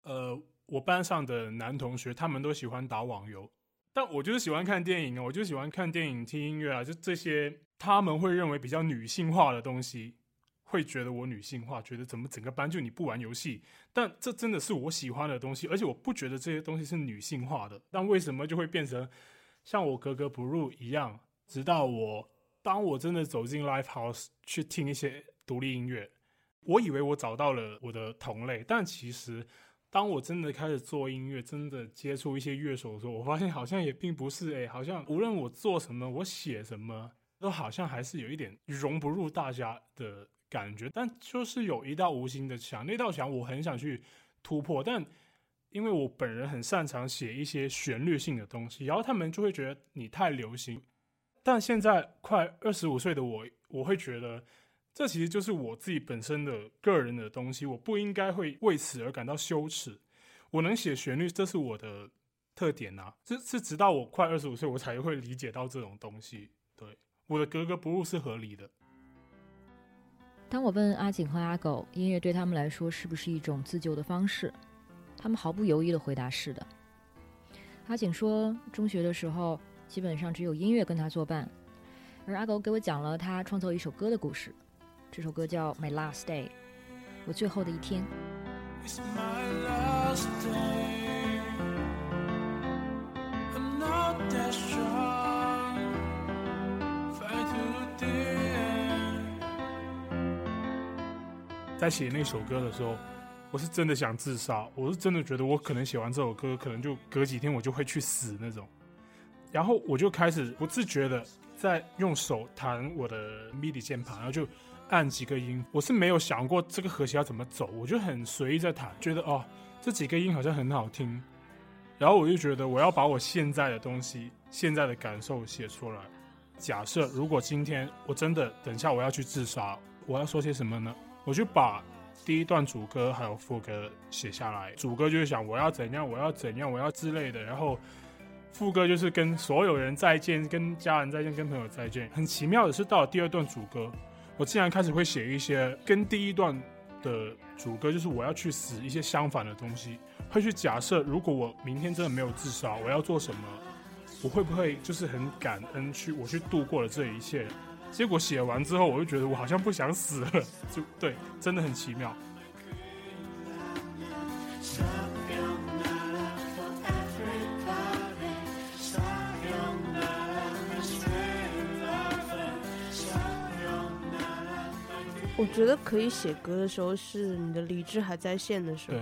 呃，我班上的男同学他们都喜欢打网游，但我就是喜欢看电影啊，我就喜欢看电影、听音乐啊，就这些他们会认为比较女性化的东西。会觉得我女性化，觉得怎么整个班就你不玩游戏？但这真的是我喜欢的东西，而且我不觉得这些东西是女性化的。但为什么就会变成像我格格不入一样？直到我当我真的走进 live house 去听一些独立音乐，我以为我找到了我的同类，但其实当我真的开始做音乐，真的接触一些乐手的时候，我发现好像也并不是哎，好像无论我做什么，我写什么，都好像还是有一点融不入大家的。感觉，但就是有一道无形的墙，那道墙我很想去突破，但因为我本人很擅长写一些旋律性的东西，然后他们就会觉得你太流行。但现在快二十五岁的我，我会觉得这其实就是我自己本身的个人的东西，我不应该会为此而感到羞耻。我能写旋律，这是我的特点呐。这是直到我快二十五岁，我才会理解到这种东西。对，我的格格不入是合理的。当我问阿景和阿狗，音乐对他们来说是不是一种自救的方式？他们毫不犹豫的回答是的。阿景说，中学的时候基本上只有音乐跟他作伴，而阿狗给我讲了他创作一首歌的故事。这首歌叫《My Last Day》，我最后的一天。在写那首歌的时候，我是真的想自杀。我是真的觉得我可能写完这首歌，可能就隔几天我就会去死那种。然后我就开始不自觉的在用手弹我的 MIDI 键盘，然后就按几个音。我是没有想过这个和弦要怎么走，我就很随意在弹，觉得哦这几个音好像很好听。然后我就觉得我要把我现在的东西、现在的感受写出来。假设如果今天我真的等下我要去自杀，我要说些什么呢？我就把第一段主歌还有副歌写下来，主歌就是想我要怎样，我要怎样，我要之类的，然后副歌就是跟所有人再见，跟家人再见，跟朋友再见。很奇妙的是，到了第二段主歌，我竟然开始会写一些跟第一段的主歌就是我要去死一些相反的东西，会去假设如果我明天真的没有自杀，我要做什么，我会不会就是很感恩去我去度过了这一切。结果写完之后，我就觉得我好像不想死了，就对，真的很奇妙。我觉得可以写歌的时候，是你的理智还在线的时候，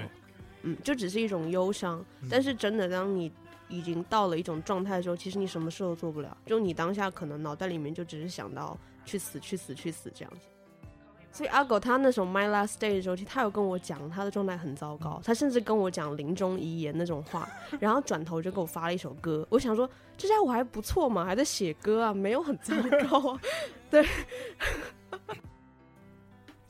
嗯，就只是一种忧伤。嗯但是真的，当你已经到了一种状态的时候，其实你什么事都做不了。就你当下可能脑袋里面就只是想到去死、去死、去死这样子。所以阿狗他那首《My Last Day》的时候，其实他有跟我讲他的状态很糟糕，他甚至跟我讲临终遗言那种话，然后转头就给我发了一首歌。我想说，这家伙还不错嘛，还在写歌啊，没有很糟糕啊。对，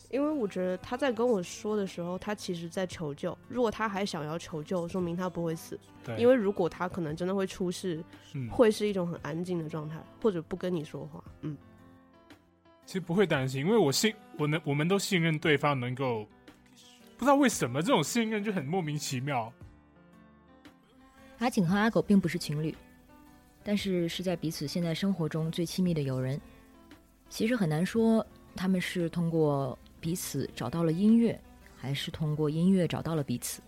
因为我觉得他在跟我说的时候，他其实在求救。如果他还想要求救，说明他不会死。对，因为如果他可能真的会出事，嗯，会是一种很安静的状态，或者不跟你说话。嗯，其实不会担心，因为我信我能我们都信任对方能够，不知道为什么这种信任就很莫名其妙。阿景和阿狗并不是情侣，但是是在彼此现在生活中最亲密的友人。其实很难说他们是通过彼此找到了音乐，还是通过音乐找到了彼此。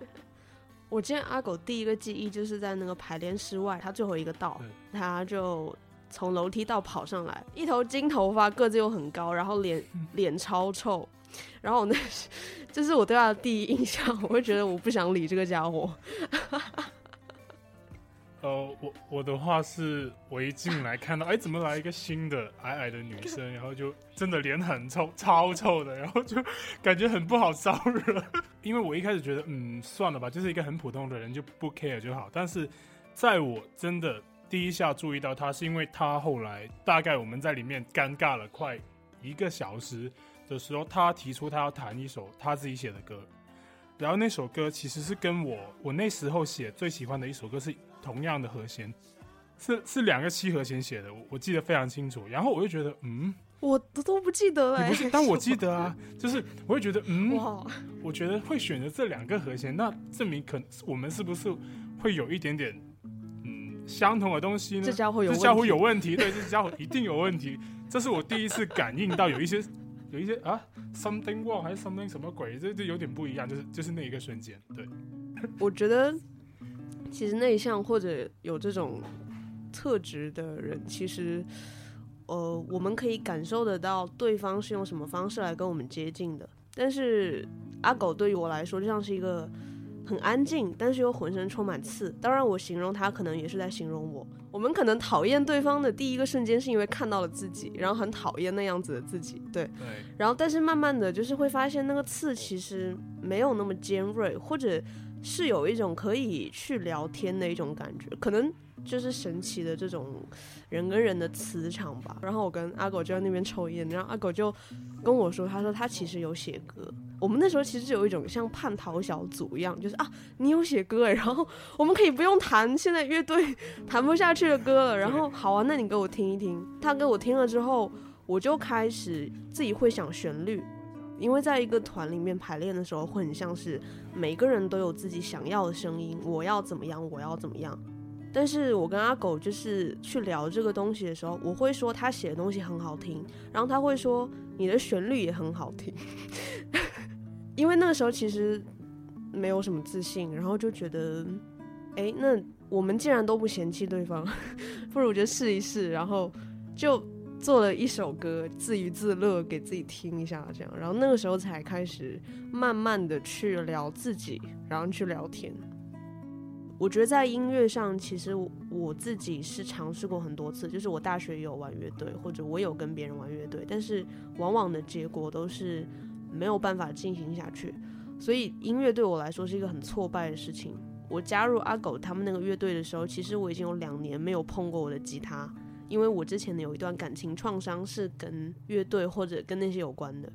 我见阿狗第一个记忆就是在那个排练室外，他最后一个到，他就从楼梯道跑上来，一头金头发，个子又很高，然后脸脸超臭，然后我那是 这是我对他的第一印象，我会觉得我不想理这个家伙。呃，我我的话是，我一进来看到，哎，怎么来一个新的矮矮的女生，然后就真的脸很臭，超臭的，然后就感觉很不好招惹。因为我一开始觉得，嗯，算了吧，就是一个很普通的人，就不 care 就好。但是在我真的第一下注意到他，是因为他后来大概我们在里面尴尬了快一个小时的时候，他提出他要弹一首他自己写的歌，然后那首歌其实是跟我我那时候写最喜欢的一首歌是同样的和弦，是是两个七和弦写的，我我记得非常清楚。然后我就觉得，嗯，我都都不记得了、欸，不是，但我记得啊，就是我会觉得，嗯，哇，我觉得会选择这两个和弦，那证明可我们是不是会有一点点嗯相同的东西呢？这家伙有这家伙有问题，对，这家伙一定有问题。这是我第一次感应到有一些 有一些啊？something wrong 还是 something 什么鬼，这这有点不一样，就是就是那一个瞬间，对，我觉得其实内向或者有这种特质的人，其实呃，我们可以感受得到对方是用什么方式来跟我们接近的。但是阿狗对于我来说，就像是一个很安静，但是又浑身充满刺。当然，我形容他可能也是在形容我。我们可能讨厌对方的第一个瞬间，是因为看到了自己，然后很讨厌那样子的自己。对，对，然后但是慢慢的就是会发现那个刺其实没有那么尖锐，或者是有一种可以去聊天的一种感觉，可能就是神奇的这种人跟人的磁场吧。然后我跟阿狗就在那边抽烟，然后阿狗就跟我说，他说他其实有写歌。我们那时候其实有一种像叛逃小组一样，就是啊，你有写歌哎，然后我们可以不用弹现在乐队 弹不下去的歌了，然后好啊，那你给我听一听。他给我听了之后，我就开始自己会想旋律，因为在一个团里面排练的时候，会很像是每个人都有自己想要的声音，我要怎么样，我要怎么样。但是我跟阿狗就是去聊这个东西的时候，我会说他写的东西很好听，然后他会说你的旋律也很好听，因为那个时候其实没有什么自信，然后就觉得，哎，那我们既然都不嫌弃对方，不如就试一试，然后就做了一首歌，自娱自乐，给自己听一下，这样，然后那个时候才开始慢慢的去聊自己，然后去聊天。我觉得在音乐上，其实我自己是尝试过很多次，就是我大学有玩乐队，或者我有跟别人玩乐队，但是往往的结果都是没有办法进行下去，所以音乐对我来说是一个很挫败的事情。我加入阿狗他们那个乐队的时候，其实我已经有两年没有碰过我的吉他，因为我之前的有一段感情创伤是跟乐队或者跟那些有关的。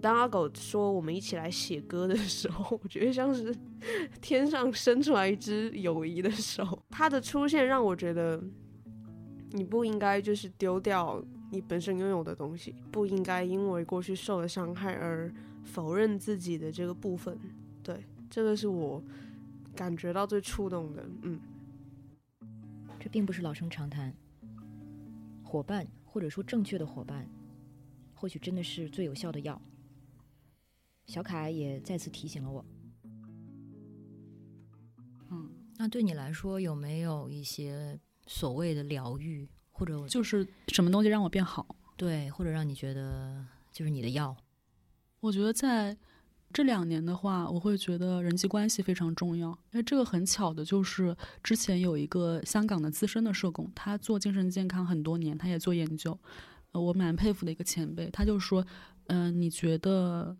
当阿狗说我们一起来写歌的时候，我觉得像是 天上伸出来一只友谊的手。他的出现让我觉得，你不应该就是丢掉你本身拥有的东西，不应该因为过去受了伤害而否认自己的这个部分。对，这个是我感觉到最触动的。嗯，这并不是老生常谈。伙伴，或者说正确的伙伴，或许真的是最有效的药。小凯也再次提醒了我。嗯，那对你来说有没有一些所谓的疗愈，或者就是什么东西让我变好？对，或者让你觉得就是你的药。我觉得在这两年的话，我会觉得人际关系非常重要。因为这个很巧的就是之前有一个香港的资深的社工，他做精神健康很多年，他也做研究，呃，我蛮佩服的一个前辈。他就说，嗯、你觉得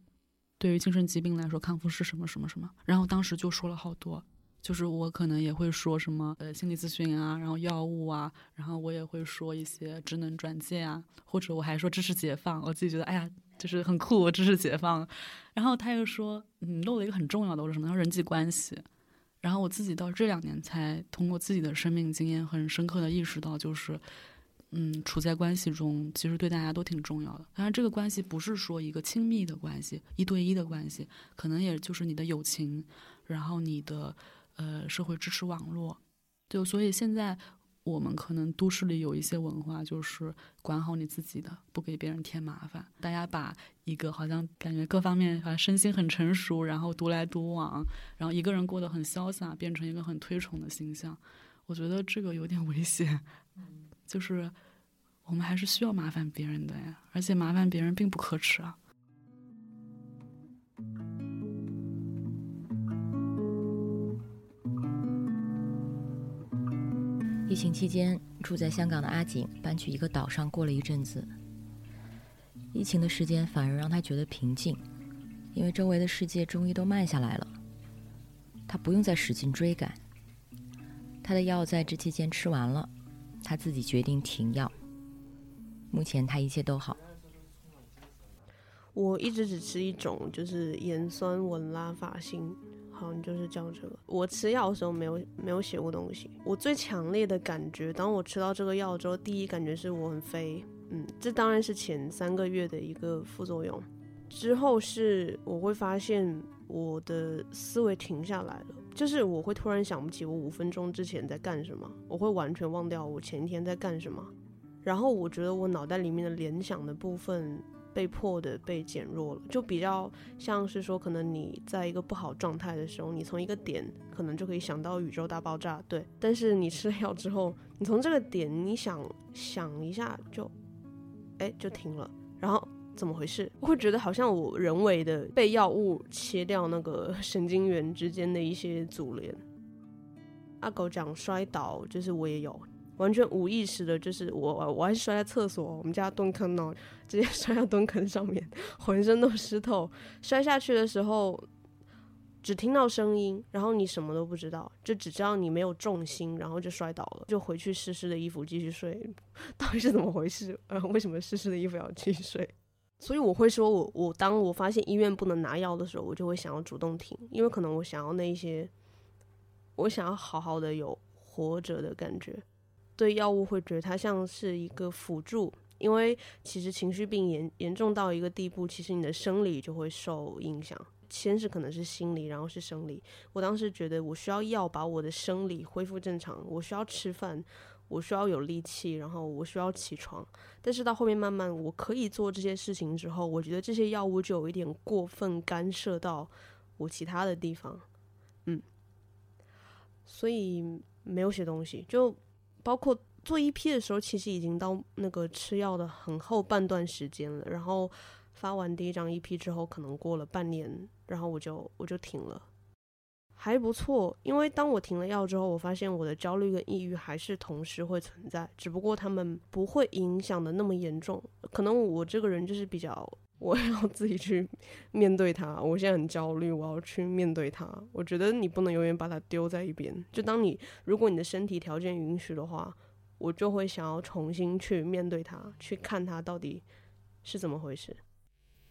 对于精神疾病来说，康复是什么什么什么？然后当时就说了好多。就是我可能也会说什么呃心理咨询啊，然后药物啊，然后我也会说一些职能转介啊，或者我还说知识解放，我自己觉得哎呀就是很酷，知识解放。然后他又说嗯漏了一个很重要的，我说什么？叫人际关系。然后我自己到这两年才通过自己的生命经验，很深刻的意识到，就是嗯处在关系中，其实对大家都挺重要的。当然这个关系不是说一个亲密的关系，一对一的关系，可能也就是你的友情，然后你的。呃，社会支持网络，就所以现在我们可能都市里有一些文化，就是管好你自己的，不给别人添麻烦。大家把一个好像感觉各方面好像身心很成熟，然后独来独往，然后一个人过得很潇洒，变成一个很推崇的形象。我觉得这个有点危险，就是我们还是需要麻烦别人的呀，而且麻烦别人并不可耻啊。疫情期间，住在香港的阿景搬去一个岛上过了一阵子。疫情的时间反而让他觉得平静，因为周围的世界终于都慢下来了。他不用再使劲追赶。他的药在这期间吃完了，他自己决定停药。目前他一切都好。我一直只吃一种，就是盐酸文拉法辛，好像就是叫这个。我吃药的时候没有没有写过东西。我最强烈的感觉，当我吃到这个药之后，第一感觉是我很飞，嗯，这当然是前三个月的一个副作用。之后是我会发现我的思维停下来了，就是我会突然想不起我五分钟之前在干什么，我会完全忘掉我前天在干什么。然后我觉得我脑袋里面的联想的部分被迫的被减弱了，就比较像是说，可能你在一个不好状态的时候，你从一个点可能就可以想到宇宙大爆炸，对。但是你吃了药之后，你从这个点你想想一下就，哎，就停了。然后怎么回事？我会觉得好像我人为的被药物切掉那个 神经元之间的一些阻连。阿狗讲摔倒，就是我也有。完全无意识的，就是我，我还摔在厕所，我们家蹲坑哦，直接摔到蹲坑上面，浑身都湿透。摔下去的时候，只听到声音，然后你什么都不知道，就只知道你没有重心，然后就摔倒了，就回去湿湿的衣服继续睡。到底是怎么回事？呃，为什么湿湿的衣服要继续睡？所以我会说，我我当我发现医院不能拿药的时候，我就会想要主动停，因为可能我想要那一些，我想要好好的有活着的感觉。对药物会觉得它像是一个辅助，因为其实情绪病严严重到一个地步，其实你的生理就会受影响。先是可能是心理，然后是生理。我当时觉得我需要药把我的生理恢复正常，我需要吃饭，我需要有力气，然后我需要起床。但是到后面慢慢我可以做这些事情之后，我觉得这些药物就有一点过分干涉到我其他的地方，嗯，所以没有写东西就。包括做 EP 的时候，其实已经到那个吃药的很后半段时间了。然后发完第一张 EP 之后，可能过了半年，然后我就我就停了，还不错。因为当我停了药之后，我发现我的焦虑跟抑郁还是同时会存在，只不过他们不会影响的那么严重。可能我这个人就是比较，我要自己去面对它。我现在很焦虑，我要去面对它。我觉得你不能永远把它丢在一边。就当你如果你的身体条件允许的话，我就会想要重新去面对它，去看它到底是怎么回事。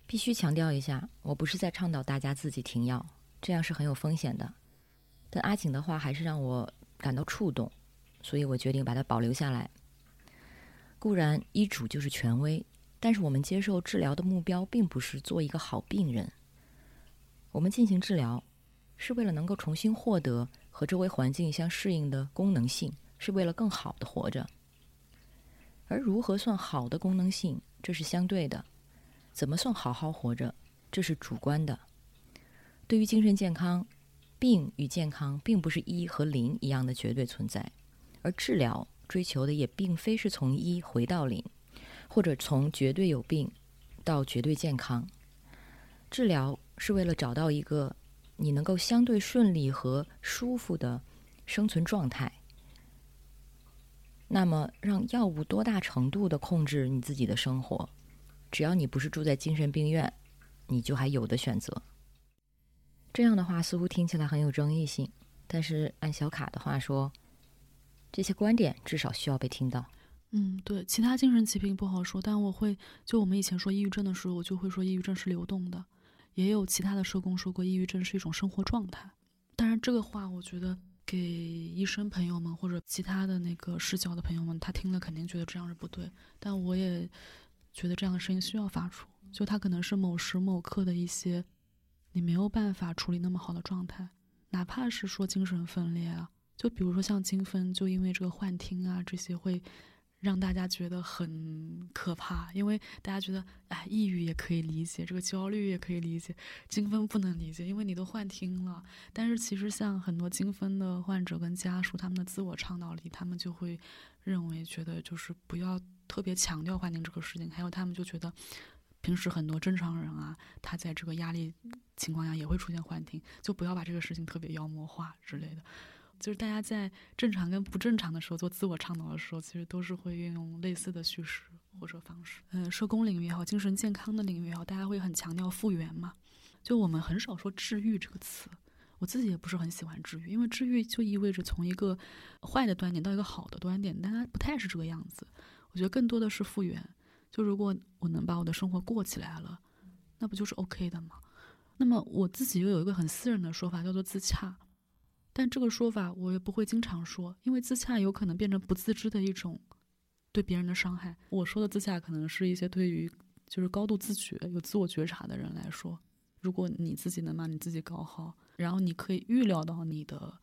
必须强调一下，我不是在倡导大家自己停药，这样是很有风险的。但阿景的话还是让我感到触动，所以我决定把它保留下来。固然医嘱就是权威，但是我们接受治疗的目标并不是做一个好病人。我们进行治疗，是为了能够重新获得和周围环境相适应的功能性，是为了更好的活着。而如何算好的功能性，这是相对的；怎么算好好活着，这是主观的。对于精神健康，病与健康并不是一和零一样的绝对存在，而治疗追求的也并非是从一回到零，或者从绝对有病到绝对健康。治疗是为了找到一个你能够相对顺利和舒服的生存状态。那么，让药物多大程度的控制你自己的生活？只要你不是住在精神病院，你就还有的选择。这样的话似乎听起来很有争议性，但是按小卡的话说，这些观点至少需要被听到。嗯，对，其他精神疾病不好说，但我会就我们以前说抑郁症的时候，我就会说抑郁症是流动的。也有其他的社工说过，抑郁症是一种生活状态。当然，这个话我觉得给医生朋友们或者其他的那个视角的朋友们，他听了肯定觉得这样是不对。但我也觉得这样的声音需要发出，就他可能是某时某刻的一些你没有办法处理那么好的状态，哪怕是说精神分裂啊，就比如说像精分，就因为这个幻听啊这些会。让大家觉得很可怕，因为大家觉得，哎，抑郁也可以理解，这个焦虑也可以理解，精分不能理解，因为你都幻听了。但是其实像很多精分的患者跟家属，他们的自我倡导里，他们就会认为，觉得就是不要特别强调幻听这个事情。还有他们就觉得，平时很多正常人啊，他在这个压力情况下也会出现幻听，就不要把这个事情特别妖魔化之类的。就是大家在正常跟不正常的时候做自我倡导的时候，其实都是会运用类似的叙事或者方式。嗯，社工领域也好，精神健康的领域也好，大家会很强调复原嘛。就我们很少说治愈这个词，我自己也不是很喜欢治愈，因为治愈就意味着从一个坏的端点到一个好的端点，但它不太是这个样子。我觉得更多的是复原。就如果我能把我的生活过起来了，那不就是 OK 的吗？那么我自己又有一个很私人的说法，叫做自洽。但这个说法我也不会经常说，因为自洽有可能变成不自知的一种对别人的伤害。我说的自洽，可能是一些对于就是高度自觉、有自我觉察的人来说，如果你自己能把你自己搞好，然后你可以预料到你的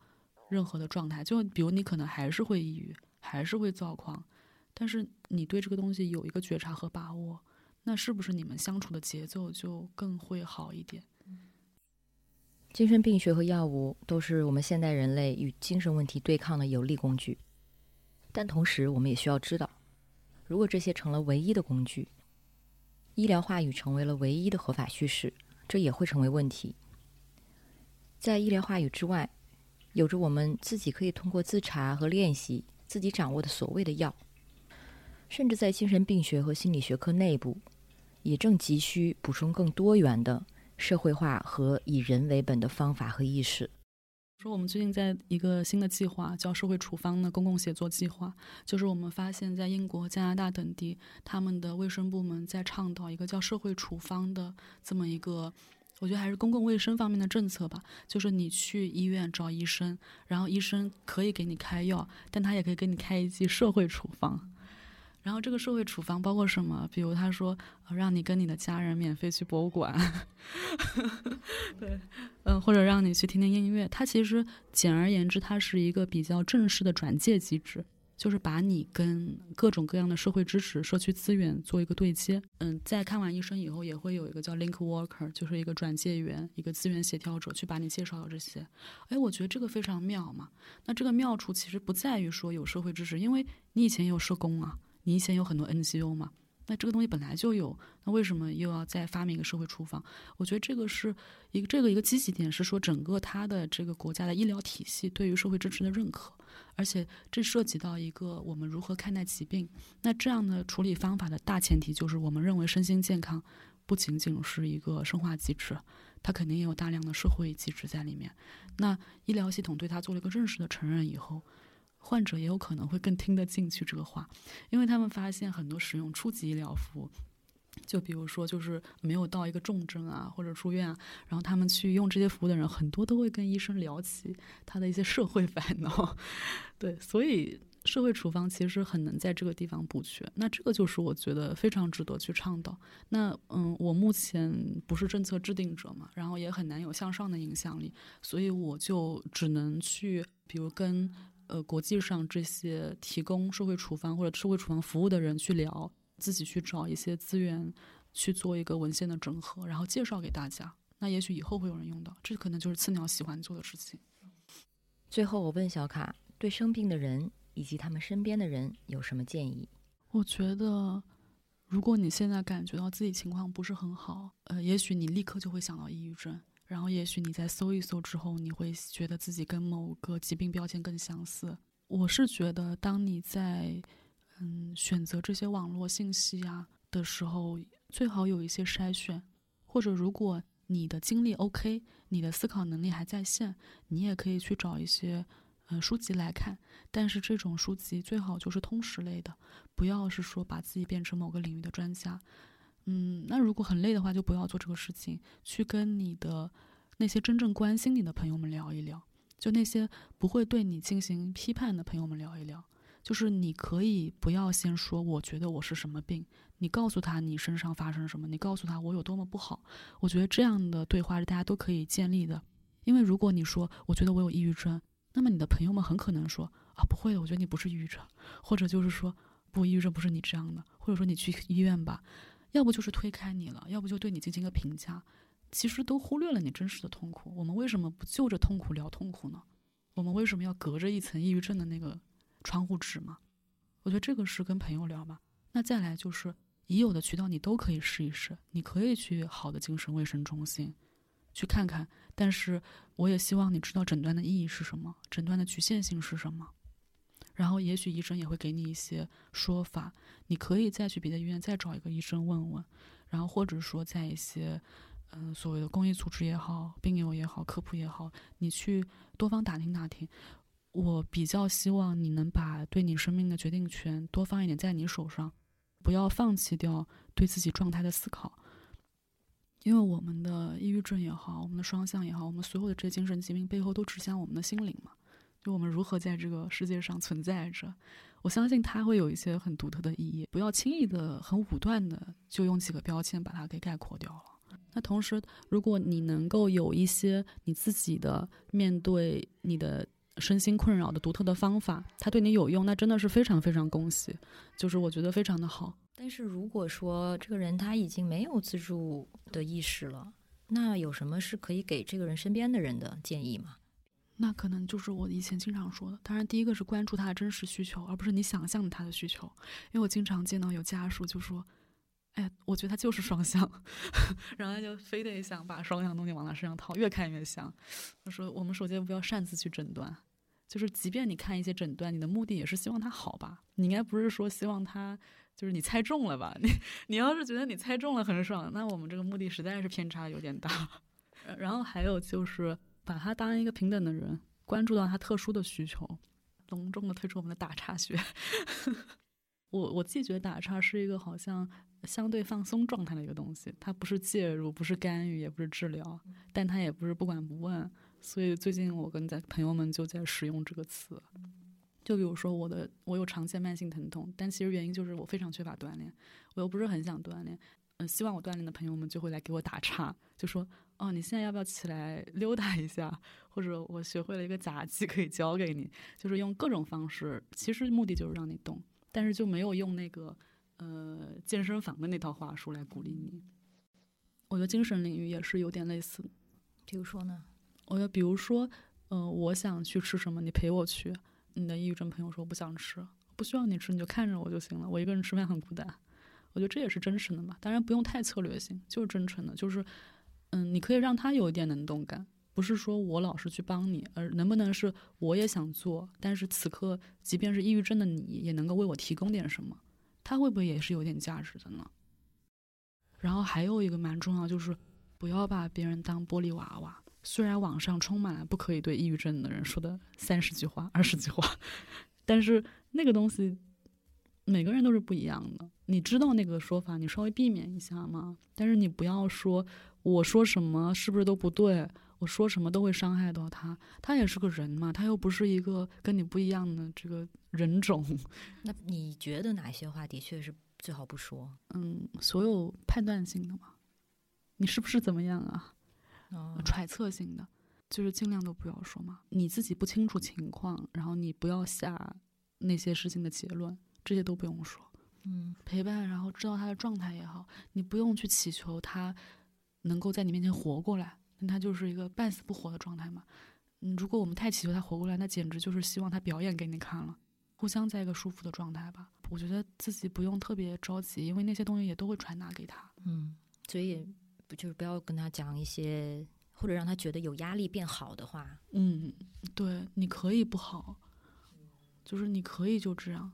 任何的状态，就比如你可能还是会抑郁，还是会躁狂，但是你对这个东西有一个觉察和把握，那是不是你们相处的节奏就更会好一点？精神病学和药物都是我们现代人类与精神问题对抗的有力工具，但同时我们也需要知道，如果这些成了唯一的工具，医疗话语成为了唯一的合法叙事，这也会成为问题。在医疗话语之外，有着我们自己可以通过自查和练习自己掌握的所谓的药，甚至在精神病学和心理学科内部，也正急需补充更多元的。社会化和以人为本的方法和意识。说我们最近在一个新的计划，叫社会处方的公共协作计划，就是我们发现，在英国、加拿大等地，他们的卫生部门在倡导一个叫社会处方的这么一个，我觉得还是公共卫生方面的政策吧。就是你去医院找医生，然后医生可以给你开药，但他也可以给你开一剂社会处方。然后这个社会处方包括什么？比如他说，让你跟你的家人免费去博物馆，对，嗯，或者让你去听听音乐。它其实简而言之，它是一个比较正式的转介机制，就是把你跟各种各样的社会支持、社区资源做一个对接。嗯，在看完医生以后，也会有一个叫 link worker，就是一个转介员、一个资源协调者，去把你介绍到这些。哎，我觉得这个非常妙嘛。那这个妙处其实不在于说有社会支持，因为你以前也有社工啊。你以前有很多 NGO 嘛？那这个东西本来就有，那为什么又要再发明一个社会厨房？我觉得这个是一个这个一个积极点是说，整个它的这个国家的医疗体系对于社会支持的认可，而且这涉及到一个我们如何看待疾病。那这样的处理方法的大前提就是，我们认为身心健康不仅仅是一个生化机制，它肯定也有大量的社会机制在里面。那医疗系统对它做了一个认识的承认以后。患者也有可能会更听得进去这个话，因为他们发现很多使用初级医疗服务，就比如说就是没有到一个重症啊或者住院啊，然后他们去用这些服务的人，很多都会跟医生聊起他的一些社会烦恼。对，所以社会处方其实很能在这个地方补缺。那这个就是我觉得非常值得去倡导。那嗯，我目前不是政策制定者嘛，然后也很难有向上的影响力，所以我就只能去，比如跟。呃，国际上这些提供社会处方或者社会处方服务的人去聊，自己去找一些资源去做一个文献的整合，然后介绍给大家。那也许以后会有人用到，这可能就是刺鸟喜欢做的事情。最后，我问小卡，对生病的人以及他们身边的人有什么建议？我觉得，如果你现在感觉到自己情况不是很好，呃，也许你立刻就会想到抑郁症，然后也许你在搜一搜之后，你会觉得自己跟某个疾病标签更相似。我是觉得，当你在嗯选择这些网络信息啊的时候，最好有一些筛选，或者如果你的精力 OK，你的思考能力还在线，你也可以去找一些。嗯，书籍来看，但是这种书籍最好就是通识类的，不要是说把自己变成某个领域的专家。嗯，那如果很累的话，就不要做这个事情，去跟你的那些真正关心你的朋友们聊一聊，就那些不会对你进行批判的朋友们聊一聊。就是你可以不要先说我觉得我是什么病，你告诉他你身上发生什么，你告诉他我有多么不好。我觉得这样的对话是大家都可以建立的，因为如果你说我觉得我有抑郁症。那么你的朋友们很可能说啊，不会的，我觉得你不是抑郁症，或者就是说不，抑郁症不是你这样的，或者说你去医院吧，要不就是推开你了，要不就对你进行一个评价，其实都忽略了你真实的痛苦。我们为什么不就着痛苦聊痛苦呢？我们为什么要隔着一层抑郁症的那个窗户纸吗？我觉得这个是跟朋友聊吧。那再来就是已有的渠道你都可以试一试，你可以去好的精神卫生中心。去看看，但是我也希望你知道诊断的意义是什么，诊断的局限性是什么。然后，也许医生也会给你一些说法，你可以再去别的医院再找一个医生问问。然后，或者说在一些嗯所谓的公益组织也好、病友也好、科普也好，你去多方打听打听。我比较希望你能把对你生命的决定权多放一点在你手上，不要放弃掉对自己状态的思考。因为我们的抑郁症也好，我们的双向也好，我们所有的这些精神疾病背后都指向我们的心灵嘛。就我们如何在这个世界上存在着，我相信它会有一些很独特的意义。不要轻易的、很武断的就用几个标签把它给概括掉了。那同时，如果你能够有一些你自己的面对你的身心困扰的独特的方法，它对你有用，那真的是非常非常恭喜，就是我觉得非常的好。但是如果说这个人他已经没有自助的意识了，那有什么是可以给这个人身边的人的建议吗？那可能就是我以前经常说的。当然，第一个是关注他的真实需求，而不是你想象的他的需求。因为我经常见到有家属就说：“哎，我觉得他就是双向。”然后他就非得想把双向东西往他身上套，越看越像。他说：“我们首先不要擅自去诊断，就是即便你看一些诊断，你的目的也是希望他好吧？你应该不是说希望他。”就是你猜中了吧？你你要是觉得你猜中了很爽，那我们这个目的实在是偏差有点大。然后还有就是把他当一个平等的人，关注到他特殊的需求，隆重的推出我们的打岔学。我我自己觉得打岔是一个好像相对放松状态的一个东西，它不是介入，不是干预，也不是治疗，但它也不是不管不问。所以最近我跟在朋友们就在使用这个词。就比如说我的，我有常见慢性疼痛，但其实原因就是我非常缺乏锻炼，我又不是很想锻炼。嗯，希望我锻炼的朋友们就会来给我打岔，就说：“哦，你现在要不要起来溜达一下？或者我学会了一个杂技可以教给你，就是用各种方式，其实目的就是让你动，但是就没有用那个呃健身房的那套话术来鼓励你。我觉得精神领域也是有点类似，比如说呢？我觉得比如说，嗯，我想去吃什么，你陪我去。”你的抑郁症朋友说不想吃，不需要你吃，你就看着我就行了。我一个人吃饭很孤单，我觉得这也是真诚的嘛。当然不用太策略性，就是真诚的，就是嗯，你可以让他有一点能动感，不是说我老是去帮你，而能不能是我也想做，但是此刻即便是抑郁症的你也能够为我提供点什么，他会不会也是有点价值的呢？然后还有一个蛮重要，就是不要把别人当玻璃娃娃。虽然网上充满了不可以对抑郁症的人说的三十句话、二十句话，但是那个东西每个人都是不一样的。你知道那个说法，你稍微避免一下嘛。但是你不要说我说什么是不是都不对，我说什么都会伤害到他。他也是个人嘛，他又不是一个跟你不一样的这个人种。那你觉得哪些话的确是最好不说？嗯，所有判断性的嘛，你是不是怎么样啊？揣测性的，就是尽量都不要说嘛。你自己不清楚情况，然后你不要下那些事情的结论，这些都不用说。嗯，陪伴，然后知道他的状态也好，你不用去祈求他能够在你面前活过来，那他就是一个半死不活的状态嘛。嗯，如果我们太祈求他活过来，那简直就是希望他表演给你看了。互相在一个舒服的状态吧，我觉得自己不用特别着急，因为那些东西也都会传达给他。嗯，所以也不就是不要跟他讲一些或者让他觉得有压力变好的话。嗯，对，你可以不好，就是你可以就这样。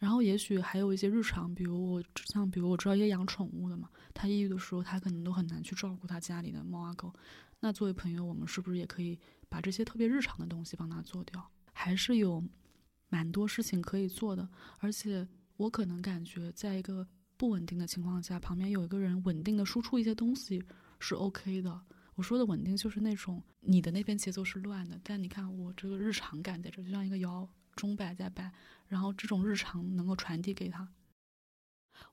然后也许还有一些日常，比如我像比如我知道一些养宠物的嘛，他抑郁的时候，他可能都很难去照顾他家里的猫啊狗。那作为朋友，我们是不是也可以把这些特别日常的东西帮他做掉？还是有蛮多事情可以做的。而且我可能感觉，在一个不稳定的情况下，旁边有一个人稳定的输出一些东西是 OK 的。我说的稳定，就是那种你的那边节奏是乱的，但你看我这个日常感在这，就像一个摇钟摆在摆，然后这种日常能够传递给他。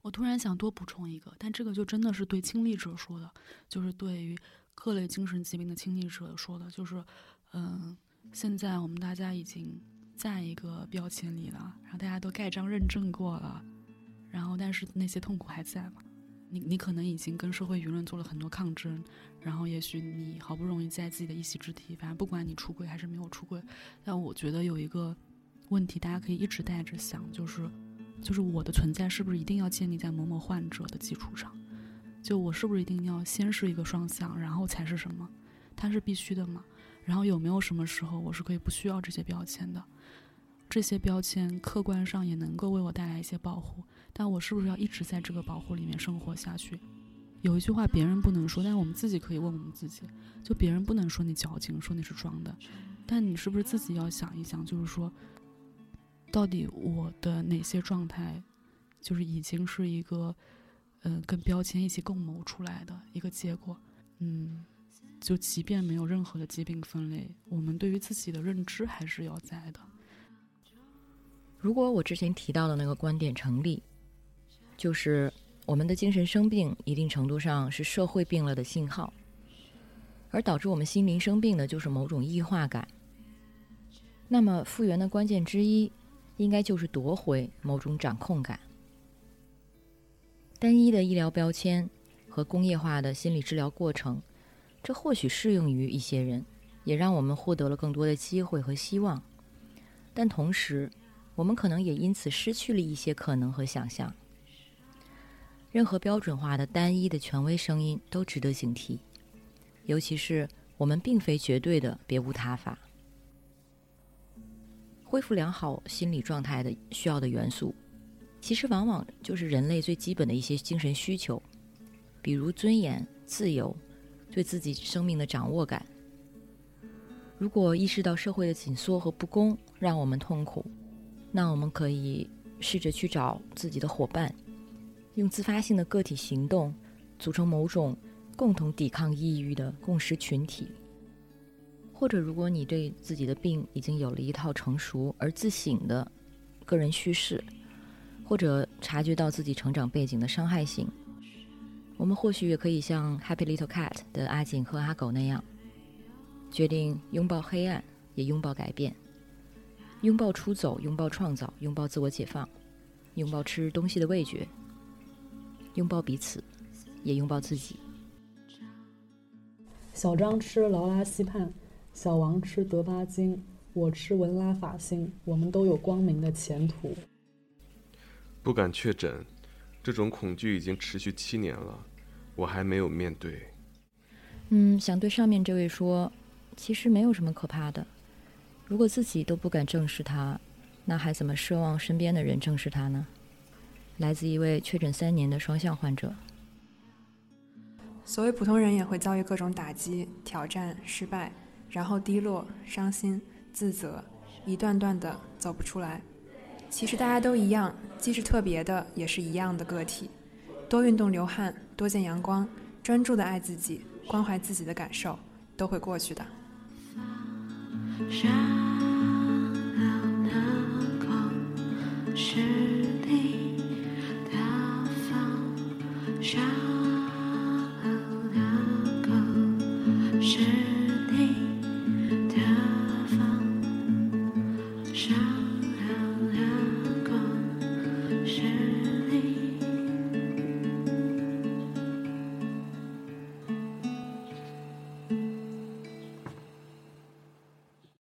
我突然想多补充一个，但这个就真的是对亲历者说的，就是对于。各类精神疾病的亲历者说的，就是，嗯，现在我们大家已经在一个标签里了，然后大家都盖章认证过了，然后但是那些痛苦还在嘛？你你可能已经跟社会舆论做了很多抗争，然后也许你好不容易在自己的一席之地，反正不管你出轨还是没有出轨，但我觉得有一个问题，大家可以一直带着想，就是，就是我的存在是不是一定要建立在某某患者的基础上？就我是不是一定要先是一个双向，然后才是什么？它是必须的吗？然后有没有什么时候我是可以不需要这些标签的？这些标签客观上也能够为我带来一些保护，但我是不是要一直在这个保护里面生活下去？有一句话别人不能说，但我们自己可以问我们自己：就别人不能说你矫情，说你是装的，但你是不是自己要想一想？就是说，到底我的哪些状态，就是已经是一个。嗯，跟标签一起共谋出来的一个结果，嗯，就即便没有任何的疾病分类，我们对于自己的认知还是要在的。如果我之前提到的那个观点成立，就是我们的精神生病一定程度上是社会病了的信号，而导致我们心灵生病的就是某种异化感。那么复原的关键之一，应该就是夺回某种掌控感。单一的医疗标签和工业化的心理治疗过程，这或许适用于一些人，也让我们获得了更多的机会和希望。但同时，我们可能也因此失去了一些可能和想象。任何标准化的单一的权威声音都值得警惕，尤其是我们并非绝对的别无他法。恢复良好心理状态的需要的元素。其实往往就是人类最基本的一些精神需求，比如尊严、自由，对自己生命的掌握感。如果意识到社会的紧缩和不公让我们痛苦，那我们可以试着去找自己的伙伴，用自发性的个体行动，组成某种共同抵抗抑郁的共识群体。或者，如果你对自己的病已经有了一套成熟而自省的个人叙事。或者察觉到自己成长背景的伤害性，我们或许也可以像《Happy Little Cat》的阿锦和阿狗那样，决定拥抱黑暗，也拥抱改变，拥抱出走，拥抱创造，拥抱自我解放，拥抱吃东西的味觉，拥抱彼此，也拥抱自己。小张吃劳拉西泮，小王吃德巴金，我吃文拉法辛，我们都有光明的前途。不敢确诊，这种恐惧已经持续七年了，我还没有面对。嗯，想对上面这位说，其实没有什么可怕的。如果自己都不敢正视它，那还怎么奢望身边的人正视它呢？来自一位确诊三年的双向患者。所谓普通人也会遭遇各种打击、挑战、失败，然后低落、伤心、自责，一段段的走不出来。其实大家都一样，既是特别的，也是一样的个体。多运动、流汗，多见阳光，专注的爱自己，关怀自己的感受，都会过去的。是